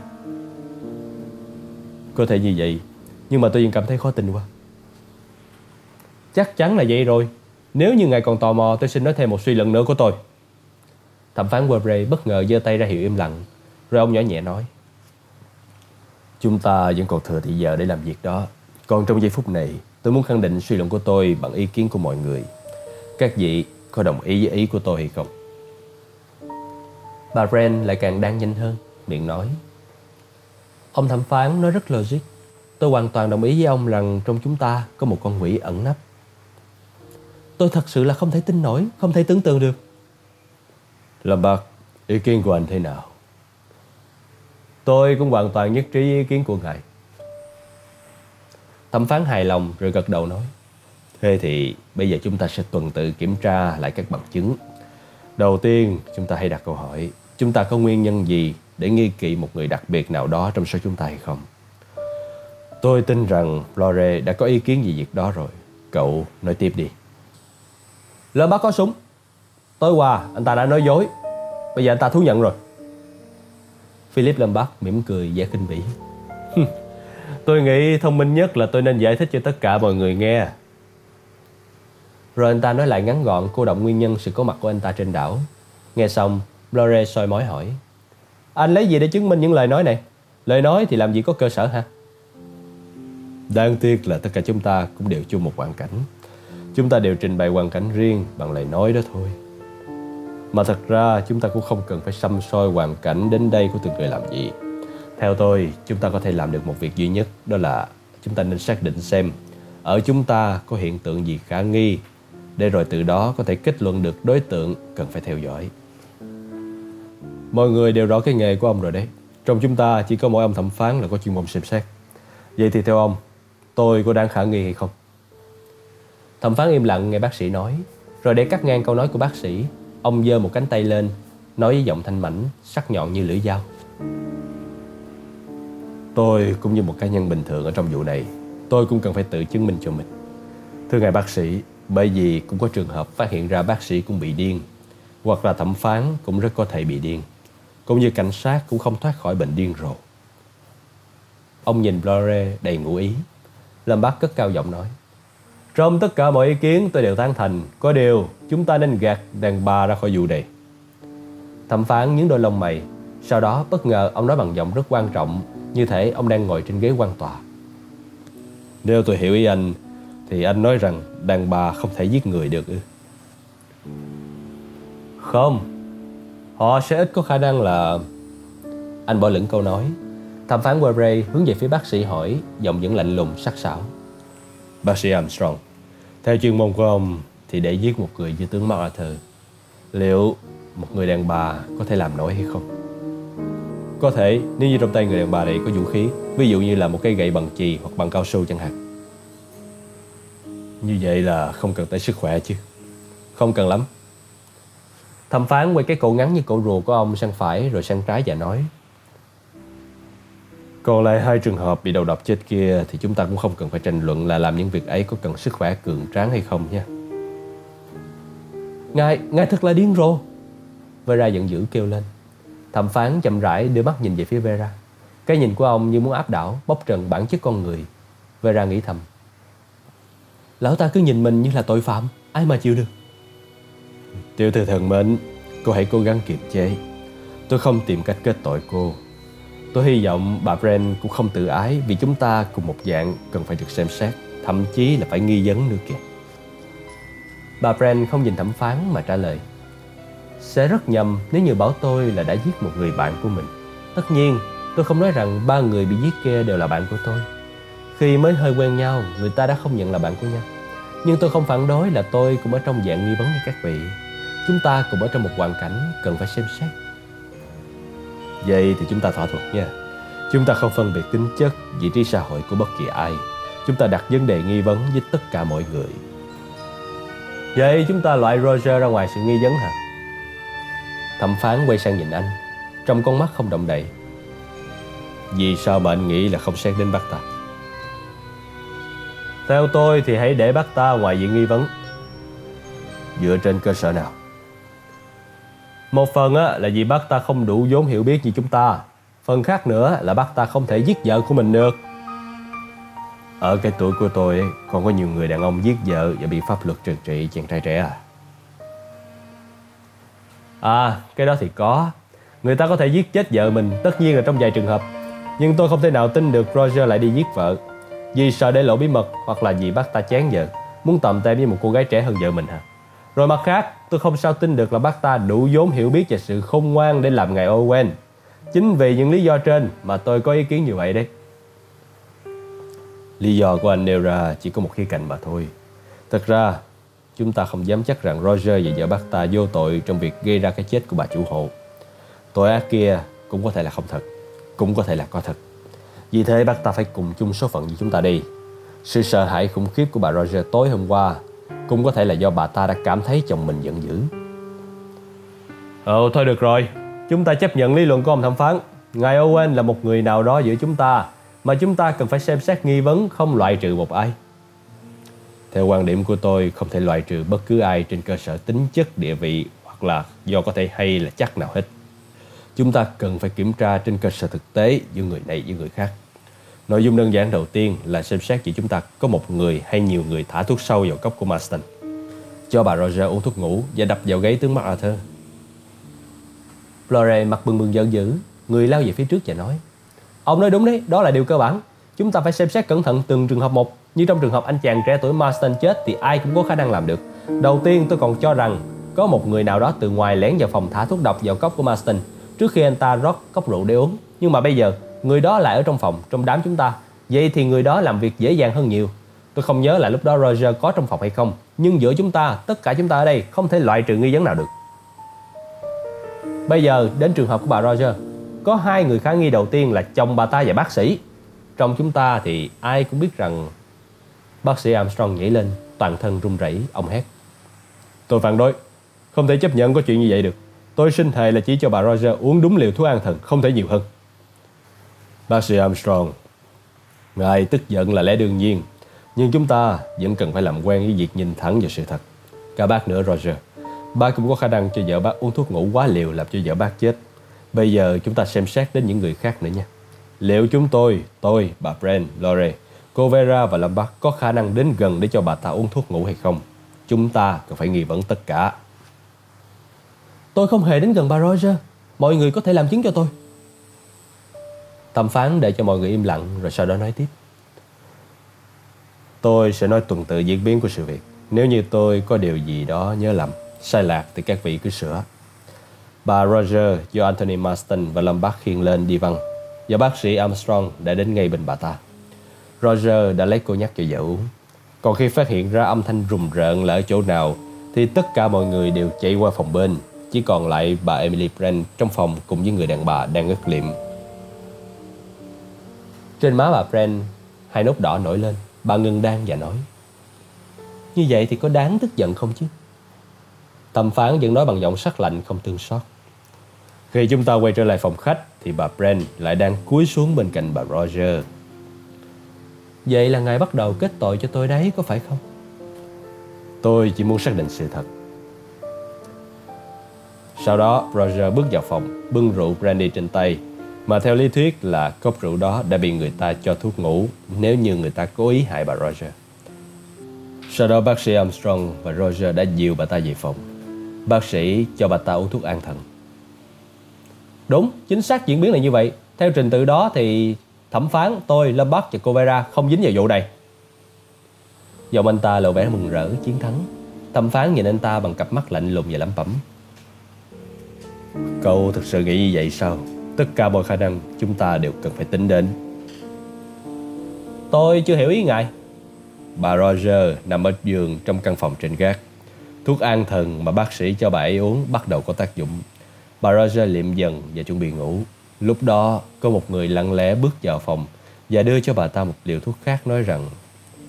Có thể như vậy, nhưng mà tôi vẫn cảm thấy khó tin quá. Chắc chắn là vậy rồi. Nếu như ngài còn tò mò, tôi xin nói thêm một suy luận nữa của tôi. Thẩm phán Webre bất ngờ giơ tay ra hiệu im lặng, rồi ông nhỏ nhẹ nói. Chúng ta vẫn còn thừa thị giờ để làm việc đó. Còn trong giây phút này, tôi muốn khẳng định suy luận của tôi bằng ý kiến của mọi người. Các vị có đồng ý với ý của tôi hay không? Bà Ren lại càng đang nhanh hơn, miệng nói. Ông thẩm phán nói rất logic. Tôi hoàn toàn đồng ý với ông rằng trong chúng ta có một con quỷ ẩn nấp. Tôi thật sự là không thể tin nổi, không thể tưởng tượng được. Lâm Bạc, ý kiến của anh thế nào? Tôi cũng hoàn toàn nhất trí với ý kiến của ngài. Thẩm phán hài lòng rồi gật đầu nói. Thế thì bây giờ chúng ta sẽ tuần tự kiểm tra lại các bằng chứng. Đầu tiên, chúng ta hãy đặt câu hỏi. Chúng ta có nguyên nhân gì để nghi kỵ một người đặc biệt nào đó trong số chúng ta hay không? Tôi tin rằng Flore đã có ý kiến về việc đó rồi. Cậu nói tiếp đi. Lớn bác có súng. Tối qua anh ta đã nói dối. Bây giờ anh ta thú nhận rồi. Philip Lâm Bắc mỉm cười vẻ kinh bỉ. tôi nghĩ thông minh nhất là tôi nên giải thích cho tất cả mọi người nghe. Rồi anh ta nói lại ngắn gọn cô động nguyên nhân sự có mặt của anh ta trên đảo. Nghe xong, Blore soi mói hỏi. Anh lấy gì để chứng minh những lời nói này? Lời nói thì làm gì có cơ sở ha? Đáng tiếc là tất cả chúng ta cũng đều chung một hoàn cảnh. Chúng ta đều trình bày hoàn cảnh riêng bằng lời nói đó thôi. Mà thật ra chúng ta cũng không cần phải xăm soi hoàn cảnh đến đây của từng người làm gì. Theo tôi, chúng ta có thể làm được một việc duy nhất, đó là chúng ta nên xác định xem ở chúng ta có hiện tượng gì khả nghi để rồi từ đó có thể kết luận được đối tượng cần phải theo dõi. Mọi người đều rõ cái nghề của ông rồi đấy. Trong chúng ta chỉ có mỗi ông thẩm phán là có chuyên môn xem xét. Vậy thì theo ông, tôi có đáng khả nghi hay không? Thẩm phán im lặng nghe bác sĩ nói, rồi để cắt ngang câu nói của bác sĩ, ông giơ một cánh tay lên, nói với giọng thanh mảnh, sắc nhọn như lưỡi dao. Tôi cũng như một cá nhân bình thường ở trong vụ này, tôi cũng cần phải tự chứng minh cho mình. Thưa ngài bác sĩ, bởi vì cũng có trường hợp phát hiện ra bác sĩ cũng bị điên, hoặc là thẩm phán cũng rất có thể bị điên, cũng như cảnh sát cũng không thoát khỏi bệnh điên rồ. Ông nhìn Blore đầy ngụ ý, Lâm Bác cất cao giọng nói. Trong tất cả mọi ý kiến tôi đều tán thành, có điều chúng ta nên gạt đàn bà ra khỏi vụ này. Thẩm phán những đôi lông mày, sau đó bất ngờ ông nói bằng giọng rất quan trọng, như thể ông đang ngồi trên ghế quan tòa. Nếu tôi hiểu ý anh, thì anh nói rằng đàn bà không thể giết người được ư? Không, họ sẽ ít có khả năng là... Anh bỏ lửng câu nói. Thẩm phán Warray hướng về phía bác sĩ hỏi, giọng vẫn lạnh lùng sắc sảo. Bác sĩ Armstrong, theo chuyên môn của ông thì để giết một người như tướng MacArthur, liệu một người đàn bà có thể làm nổi hay không? Có thể nếu như trong tay người đàn bà này có vũ khí, ví dụ như là một cây gậy bằng chì hoặc bằng cao su chẳng hạn. Như vậy là không cần tới sức khỏe chứ Không cần lắm Thẩm phán quay cái cổ ngắn như cổ rùa của ông sang phải rồi sang trái và nói Còn lại hai trường hợp bị đầu độc chết kia thì chúng ta cũng không cần phải tranh luận là làm những việc ấy có cần sức khỏe cường tráng hay không nha. Ngài, ngài thật là điên rồ. Vera giận dữ kêu lên. Thẩm phán chậm rãi đưa mắt nhìn về phía Vera. Cái nhìn của ông như muốn áp đảo, bóc trần bản chất con người. Vera nghĩ thầm. Lão ta cứ nhìn mình như là tội phạm Ai mà chịu được Tiểu thư thần mến Cô hãy cố gắng kiềm chế Tôi không tìm cách kết tội cô Tôi hy vọng bà Bren cũng không tự ái Vì chúng ta cùng một dạng cần phải được xem xét thậm chí là phải nghi vấn nữa kìa. Bà Brand không nhìn thẩm phán mà trả lời. Sẽ rất nhầm nếu như bảo tôi là đã giết một người bạn của mình. Tất nhiên, tôi không nói rằng ba người bị giết kia đều là bạn của tôi. Khi mới hơi quen nhau, người ta đã không nhận là bạn của nhau. Nhưng tôi không phản đối là tôi cũng ở trong dạng nghi vấn như các vị. Chúng ta cùng ở trong một hoàn cảnh cần phải xem xét. Vậy thì chúng ta thỏa thuận nha. Chúng ta không phân biệt tính chất, vị trí xã hội của bất kỳ ai. Chúng ta đặt vấn đề nghi vấn với tất cả mọi người. Vậy chúng ta loại Roger ra ngoài sự nghi vấn hả? Thẩm phán quay sang nhìn anh, trong con mắt không động đậy. Vì sao mà anh nghĩ là không xét đến bác ta? Theo tôi thì hãy để bác ta ngoài diện nghi vấn. Dựa trên cơ sở nào? Một phần á, là vì bác ta không đủ vốn hiểu biết như chúng ta. Phần khác nữa là bác ta không thể giết vợ của mình được. Ở cái tuổi của tôi còn có nhiều người đàn ông giết vợ và bị pháp luật trừng trị chàng trai trẻ à. À, cái đó thì có. Người ta có thể giết chết vợ mình, tất nhiên là trong vài trường hợp. Nhưng tôi không thể nào tin được Roger lại đi giết vợ. Vì sợ để lộ bí mật hoặc là vì bác ta chán vợ, muốn tầm tem với một cô gái trẻ hơn vợ mình hả? Rồi mặt khác, tôi không sao tin được là bác ta đủ vốn hiểu biết và sự khôn ngoan để làm ngài Owen. Chính vì những lý do trên mà tôi có ý kiến như vậy đấy. Lý do của anh nêu ra chỉ có một khía cạnh mà thôi. Thật ra, chúng ta không dám chắc rằng Roger và vợ bác ta vô tội trong việc gây ra cái chết của bà chủ hộ. Tội ác kia cũng có thể là không thật, cũng có thể là có thật. Vì thế bác ta phải cùng chung số phận với chúng ta đi. Sự sợ hãi khủng khiếp của bà Roger tối hôm qua cũng có thể là do bà ta đã cảm thấy chồng mình giận dữ. Ồ, thôi được rồi. Chúng ta chấp nhận lý luận của ông thẩm phán. Ngài Owen là một người nào đó giữa chúng ta mà chúng ta cần phải xem xét nghi vấn không loại trừ một ai. Theo quan điểm của tôi, không thể loại trừ bất cứ ai trên cơ sở tính chất địa vị hoặc là do có thể hay là chắc nào hết. Chúng ta cần phải kiểm tra trên cơ sở thực tế giữa người này với người khác. Nội dung đơn giản đầu tiên là xem xét chỉ chúng ta có một người hay nhiều người thả thuốc sâu vào cốc của Marston. Cho bà Roger uống thuốc ngủ và đập vào gáy tướng MacArthur. Flore mặt bừng bừng giận dữ, người lao về phía trước và nói Ông nói đúng đấy, đó là điều cơ bản. Chúng ta phải xem xét cẩn thận từng trường hợp một. Như trong trường hợp anh chàng trẻ tuổi Marston chết thì ai cũng có khả năng làm được. Đầu tiên tôi còn cho rằng có một người nào đó từ ngoài lén vào phòng thả thuốc độc vào cốc của Marston trước khi anh ta rót cốc rượu để uống. Nhưng mà bây giờ người đó lại ở trong phòng, trong đám chúng ta. Vậy thì người đó làm việc dễ dàng hơn nhiều. Tôi không nhớ là lúc đó Roger có trong phòng hay không. Nhưng giữa chúng ta, tất cả chúng ta ở đây không thể loại trừ nghi vấn nào được. Bây giờ đến trường hợp của bà Roger. Có hai người khả nghi đầu tiên là chồng bà ta và bác sĩ. Trong chúng ta thì ai cũng biết rằng bác sĩ Armstrong nhảy lên, toàn thân run rẩy, ông hét. Tôi phản đối, không thể chấp nhận có chuyện như vậy được. Tôi xin thề là chỉ cho bà Roger uống đúng liều thuốc an thần, không thể nhiều hơn. Bác sĩ Armstrong, ngài tức giận là lẽ đương nhiên, nhưng chúng ta vẫn cần phải làm quen với việc nhìn thẳng vào sự thật. Cả bác nữa Roger, bác cũng có khả năng cho vợ bác uống thuốc ngủ quá liều làm cho vợ bác chết. Bây giờ chúng ta xem xét đến những người khác nữa nha. Liệu chúng tôi, tôi, bà Brand, Lore, cô Vera và Lâm Bắc có khả năng đến gần để cho bà ta uống thuốc ngủ hay không? Chúng ta cần phải nghi vấn tất cả. Tôi không hề đến gần bà Roger. Mọi người có thể làm chứng cho tôi. Thẩm phán để cho mọi người im lặng rồi sau đó nói tiếp. Tôi sẽ nói tuần tự diễn biến của sự việc. Nếu như tôi có điều gì đó nhớ lầm, sai lạc thì các vị cứ sửa. Bà Roger do Anthony Marston và Lâm Bắc khiêng lên đi văng và bác sĩ Armstrong đã đến ngay bên bà ta. Roger đã lấy cô nhắc cho vợ uống. Còn khi phát hiện ra âm thanh rùng rợn là ở chỗ nào thì tất cả mọi người đều chạy qua phòng bên. Chỉ còn lại bà Emily Brand trong phòng cùng với người đàn bà đang ngất liệm. Trên má bà Brand hai nốt đỏ nổi lên. Bà ngừng đang và nói Như vậy thì có đáng tức giận không chứ? Thẩm phán vẫn nói bằng giọng sắc lạnh không thương xót. Khi chúng ta quay trở lại phòng khách thì bà Brent lại đang cúi xuống bên cạnh bà Roger. Vậy là ngài bắt đầu kết tội cho tôi đấy có phải không? Tôi chỉ muốn xác định sự thật. Sau đó Roger bước vào phòng, bưng rượu brandy trên tay mà theo lý thuyết là cốc rượu đó đã bị người ta cho thuốc ngủ nếu như người ta cố ý hại bà Roger. Sau đó bác sĩ Armstrong và Roger đã dìu bà ta về phòng. Bác sĩ cho bà ta uống thuốc an thần. Đúng, chính xác diễn biến là như vậy. Theo trình tự đó thì thẩm phán, tôi, Lâm Bắc và cô Vera không dính vào vụ này. Giọng anh ta lộ vẻ mừng rỡ, chiến thắng Thẩm phán nhìn anh ta bằng cặp mắt lạnh lùng và lẩm bẩm Cậu thực sự nghĩ như vậy sao? Tất cả mọi khả năng chúng ta đều cần phải tính đến. Tôi chưa hiểu ý ngài. Bà Roger nằm ở giường trong căn phòng trên gác. Thuốc an thần mà bác sĩ cho bà ấy uống bắt đầu có tác dụng. Bà Roger liệm dần và chuẩn bị ngủ. Lúc đó, có một người lặng lẽ bước vào phòng Và đưa cho bà ta một liều thuốc khác nói rằng,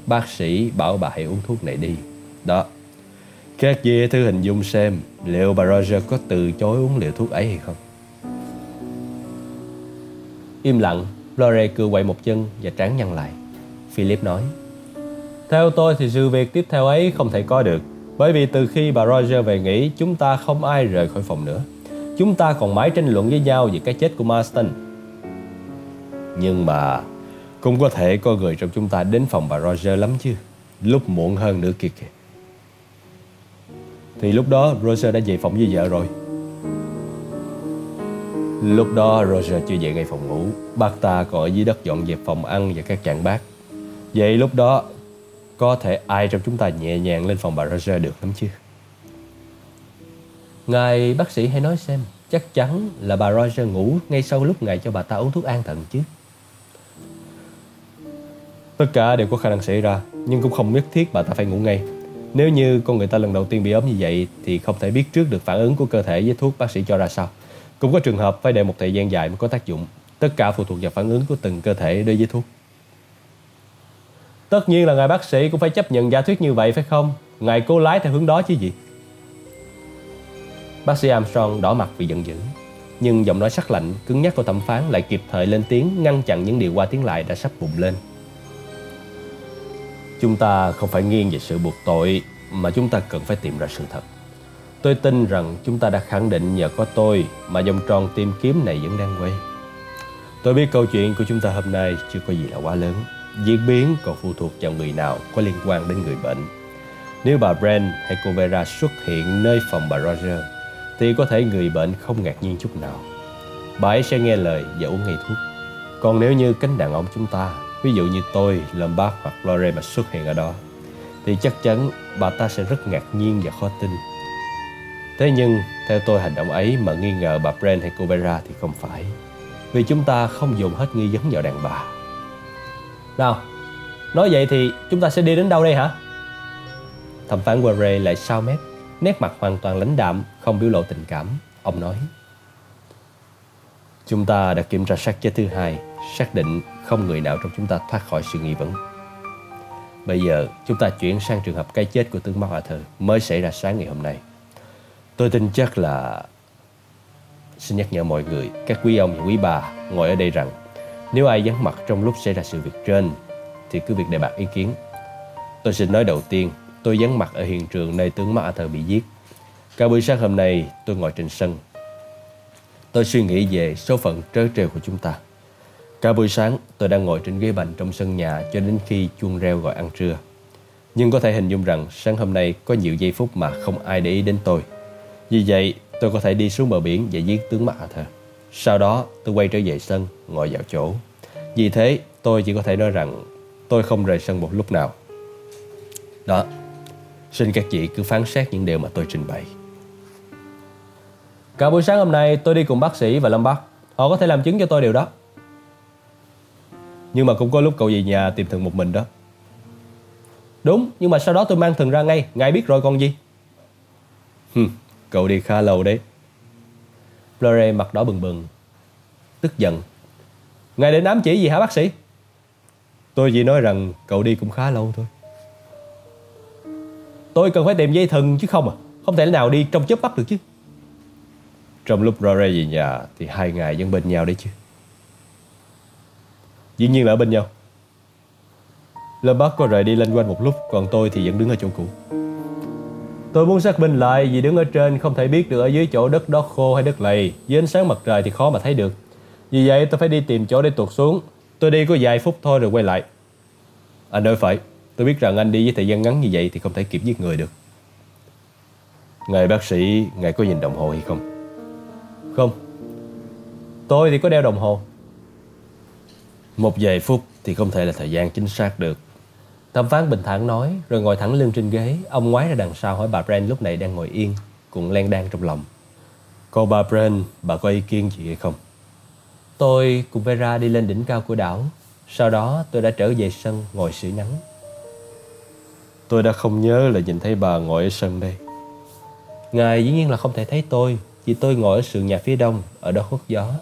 Bác sĩ bảo bà hãy uống thuốc này đi. Đó. Các dê thử hình dung xem, Liệu bà Roger có từ chối uống liều thuốc ấy hay không? Im lặng Lore cưa quậy một chân và trán nhăn lại. Philip nói, Theo tôi thì sự việc tiếp theo ấy không thể có được, Bởi vì từ khi bà Roger về nghỉ, Chúng ta không ai rời khỏi phòng nữa. Chúng ta còn mãi tranh luận với nhau về cái chết của Marston. Nhưng mà Cũng có thể có người trong chúng ta đến phòng bà Roger lắm chứ, Lúc muộn hơn nữa kìa kìa. Thì lúc đó Roger đã về phòng với vợ rồi. Lúc đó Roger chưa dậy ngay phòng ngủ, Bác ta còn ở dưới đất dọn dẹp phòng ăn và các chạng bát Vậy lúc đó, Có thể ai trong chúng ta nhẹ nhàng lên phòng bà Roger được lắm chứ? Ngài bác sĩ hãy nói xem, Chắc chắn là bà Roger ngủ ngay sau lúc ngài cho bà ta uống thuốc an thần chứ. Tất cả đều có khả năng xảy ra, Nhưng cũng không nhất thiết bà ta phải ngủ ngay. Nếu như con người ta lần đầu tiên bị ốm như vậy Thì không thể biết trước được phản ứng của cơ thể với thuốc bác sĩ cho ra sao. Cũng có trường hợp phải đợi một thời gian dài mới có tác dụng. Tất cả phụ thuộc vào phản ứng của từng cơ thể đối với thuốc. Tất nhiên là ngài bác sĩ cũng phải chấp nhận giả thuyết như vậy phải không? Ngài cố lái theo hướng đó chứ gì? Bác sĩ Armstrong đỏ mặt vì giận dữ. Nhưng giọng nói sắc lạnh, cứng nhắc của thẩm phán lại kịp thời lên tiếng ngăn chặn những điều qua tiếng lại đã sắp bùng lên. Chúng ta không phải nghiêng về sự buộc tội Mà chúng ta cần phải tìm ra sự thật. Tôi tin rằng chúng ta đã khẳng định nhờ có tôi Mà vòng tròn tìm kiếm này vẫn đang quay Tôi biết câu chuyện của chúng ta hôm nay chưa có gì là quá lớn Diễn biến còn phụ thuộc vào người nào có liên quan đến người bệnh Nếu bà Brand hay cô Vera xuất hiện nơi phòng bà Roger thì có thể người bệnh không ngạc nhiên chút nào. Bà ấy sẽ nghe lời và uống ngay thuốc. Còn nếu như cánh đàn ông chúng ta, ví dụ như tôi, Lombard hoặc Lore mà xuất hiện ở đó, thì chắc chắn bà ta sẽ rất ngạc nhiên và khó tin. Thế nhưng, theo tôi hành động ấy mà nghi ngờ bà Brand hay cô Vera thì không phải. Vì chúng ta không dùng hết nghi vấn vào đàn bà. Nào, nói vậy thì chúng ta sẽ đi đến đâu đây hả? Thẩm phán Warre lại sao mép Nét mặt hoàn toàn lãnh đạm, không biểu lộ tình cảm. Ông nói. Chúng ta đã kiểm tra xác chết thứ hai, xác định không người nào trong chúng ta thoát khỏi sự nghi vấn. Bây giờ, chúng ta chuyển sang trường hợp cái chết của tướng Mark Arthur mới xảy ra sáng ngày hôm nay. Tôi tin chắc là... Xin nhắc nhở mọi người, các quý ông và quý bà ngồi ở đây rằng nếu ai vắng mặt trong lúc xảy ra sự việc trên thì cứ việc đề bạt ý kiến. Tôi xin nói đầu tiên Tôi vắng mặt ở hiện trường nơi tướng MacArthur bị giết. Cả buổi sáng hôm nay tôi ngồi trên sân. Tôi suy nghĩ về số phận trớ trêu của chúng ta. Cả buổi sáng tôi đang ngồi trên ghế bành trong sân nhà cho đến khi chuông reo gọi ăn trưa. Nhưng có thể hình dung rằng sáng hôm nay có nhiều giây phút mà không ai để ý đến tôi. Vì vậy tôi có thể đi xuống bờ biển và giết tướng MacArthur. Sau đó tôi quay trở về sân, ngồi vào chỗ. Vì thế tôi chỉ có thể nói rằng tôi không rời sân một lúc nào. Đó, Xin các chị cứ phán xét những điều mà tôi trình bày. Cả buổi sáng hôm nay tôi đi cùng bác sĩ và Lâm Bắc. Họ có thể làm chứng cho tôi điều đó. Nhưng mà cũng có lúc cậu về nhà tìm thần một mình đó. Đúng, nhưng mà sau đó tôi mang thần ra ngay. Ngài biết rồi còn gì. Hừm, cậu đi khá lâu đấy. Flore mặt đỏ bừng bừng. Tức giận. Ngài định ám chỉ gì hả bác sĩ? Tôi chỉ nói rằng cậu đi cũng khá lâu thôi. Tôi cần phải tìm dây thừng chứ không à Không thể nào đi trong chớp mắt được chứ Trong lúc Rore về nhà Thì hai ngài vẫn bên nhau đấy chứ Dĩ nhiên là ở bên nhau Lâm bác có rời đi lên quanh một lúc, Còn tôi thì vẫn đứng ở chỗ cũ Tôi muốn xác minh lại Vì đứng ở trên không thể biết được ở dưới chỗ đất đó khô hay đất lầy Dưới ánh sáng mặt trời thì khó mà thấy được Vì vậy tôi phải đi tìm chỗ để tuột xuống Tôi đi có vài phút thôi rồi quay lại Anh nói phải Tôi biết rằng anh đi với thời gian ngắn như vậy thì không thể kịp giết người được. Ngài bác sĩ, ngài có nhìn đồng hồ hay không? Không. Tôi thì có đeo đồng hồ. Một vài phút thì không thể là thời gian chính xác được. Thẩm phán bình thản nói rồi ngồi thẳng lưng trên ghế. Ông ngoái ra đằng sau hỏi bà Brand lúc này đang ngồi yên, cũng len đang trong lòng. Cô bà Brand, bà có ý kiến gì hay không? Tôi cùng Vera đi lên đỉnh cao của đảo. Sau đó tôi đã trở về sân ngồi sưởi nắng. Tôi đã không nhớ là nhìn thấy bà ngồi ở sân đây. Ngài dĩ nhiên là không thể thấy tôi Vì tôi ngồi ở sườn nhà phía đông Ở đó khuất gió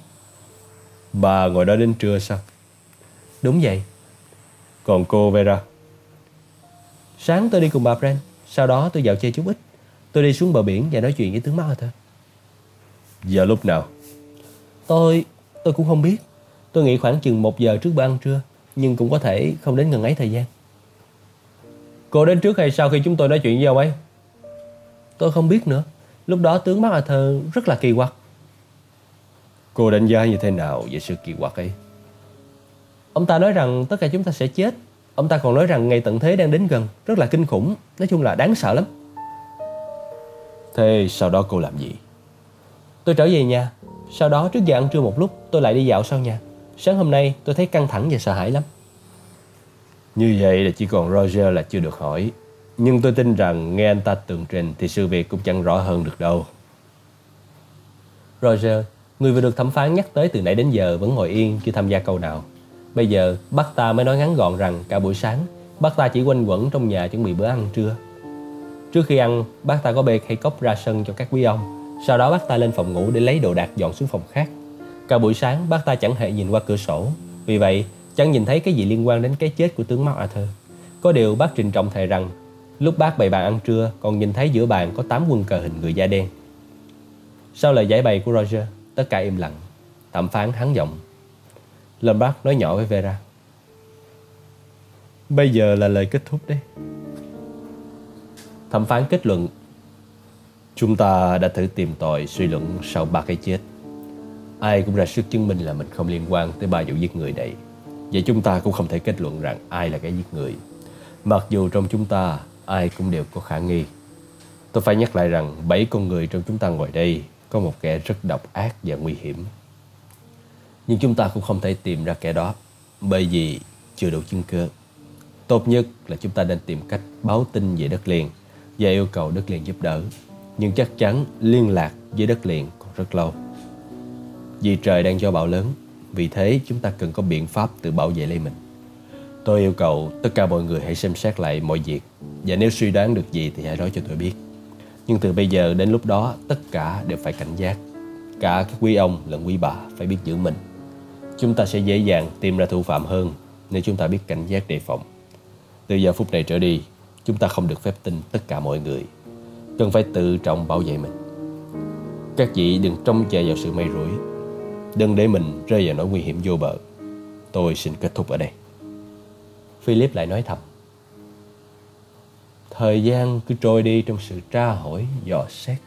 Bà ngồi đó đến trưa sao Đúng vậy Còn cô Vera Sáng tôi đi cùng bà Brand Sau đó tôi dạo chơi chút ít. Tôi đi xuống bờ biển và nói chuyện với tướng Arthur Giờ lúc nào? Tôi tôi cũng không biết. Tôi nghĩ khoảng chừng một giờ trước bữa ăn trưa Nhưng cũng có thể không đến gần ấy thời gian. Cô đến trước hay sau khi chúng tôi nói chuyện với ông ấy? Tôi không biết nữa. Lúc đó tướng MacArthur rất là kỳ quặc. Cô đánh giá như thế nào về sự kỳ quặc ấy? Ông ta nói rằng tất cả chúng ta sẽ chết Ông ta còn nói rằng ngày tận thế đang đến gần Rất là kinh khủng Nói chung là đáng sợ lắm Thế sau đó cô làm gì? Tôi trở về nhà Sau đó trước giờ ăn trưa một lúc tôi lại đi dạo sau nhà Sáng hôm nay tôi thấy căng thẳng và sợ hãi lắm Như vậy là chỉ còn Roger là chưa được hỏi nhưng tôi tin rằng nghe anh ta tường trình thì sự việc cũng chẳng rõ hơn được đâu. Roger, người vừa được thẩm phán nhắc tới từ nãy đến giờ vẫn ngồi yên chưa tham gia câu nào. Bây giờ, bác ta mới nói ngắn gọn rằng cả buổi sáng, bác ta chỉ quanh quẩn trong nhà chuẩn bị bữa ăn trưa. Trước khi ăn, bác ta có bê khay cốc ra sân cho các quý ông. Sau đó bác ta lên phòng ngủ để lấy đồ đạc dọn xuống phòng khác. Cả buổi sáng, bác ta chẳng hề nhìn qua cửa sổ. Vì vậy, chẳng nhìn thấy cái gì liên quan đến cái chết của tướng MacArthur. Có điều bác trình trọng thề rằng Lúc bác bày bàn ăn trưa Còn nhìn thấy giữa bàn có 8 quân cờ hình người da đen Sau lời giải bày của Roger Tất cả im lặng Thẩm phán hắn giọng Lâm bác nói nhỏ với Vera. Bây giờ là lời kết thúc đấy. Thẩm phán kết luận, Chúng ta đã thử tìm tòi suy luận sau ba cái chết. Ai cũng ra sức chứng minh là mình không liên quan tới ba vụ giết người này. Vậy chúng ta cũng không thể kết luận rằng ai là cái giết người. Mặc dù trong chúng ta, ai cũng đều có khả nghi. Tôi phải nhắc lại rằng bảy con người trong chúng ta ngồi đây có một kẻ rất độc ác và nguy hiểm. Nhưng chúng ta cũng không thể tìm ra kẻ đó bởi vì chưa đủ chứng cứ. Tốt nhất là chúng ta nên tìm cách báo tin về đất liền và yêu cầu đất liền giúp đỡ. Nhưng chắc chắn liên lạc với đất liền còn rất lâu. Vì trời đang do bão lớn, vì thế chúng ta cần có biện pháp tự bảo vệ lấy mình. Tôi yêu cầu tất cả mọi người hãy xem xét lại mọi việc Và nếu suy đoán được gì thì hãy nói cho tôi biết Nhưng từ bây giờ đến lúc đó tất cả đều phải cảnh giác Cả các quý ông lẫn quý bà phải biết giữ mình Chúng ta sẽ dễ dàng tìm ra thủ phạm hơn Nếu chúng ta biết cảnh giác đề phòng. Từ giờ phút này trở đi Chúng ta không được phép tin tất cả mọi người. Cần phải tự trọng bảo vệ mình. Các vị đừng trông chờ vào sự may rủi. Đừng để mình rơi vào nỗi nguy hiểm vô bờ. Tôi xin kết thúc ở đây. Philip lại nói thầm. Thời gian cứ trôi đi trong sự tra hỏi, dò xét.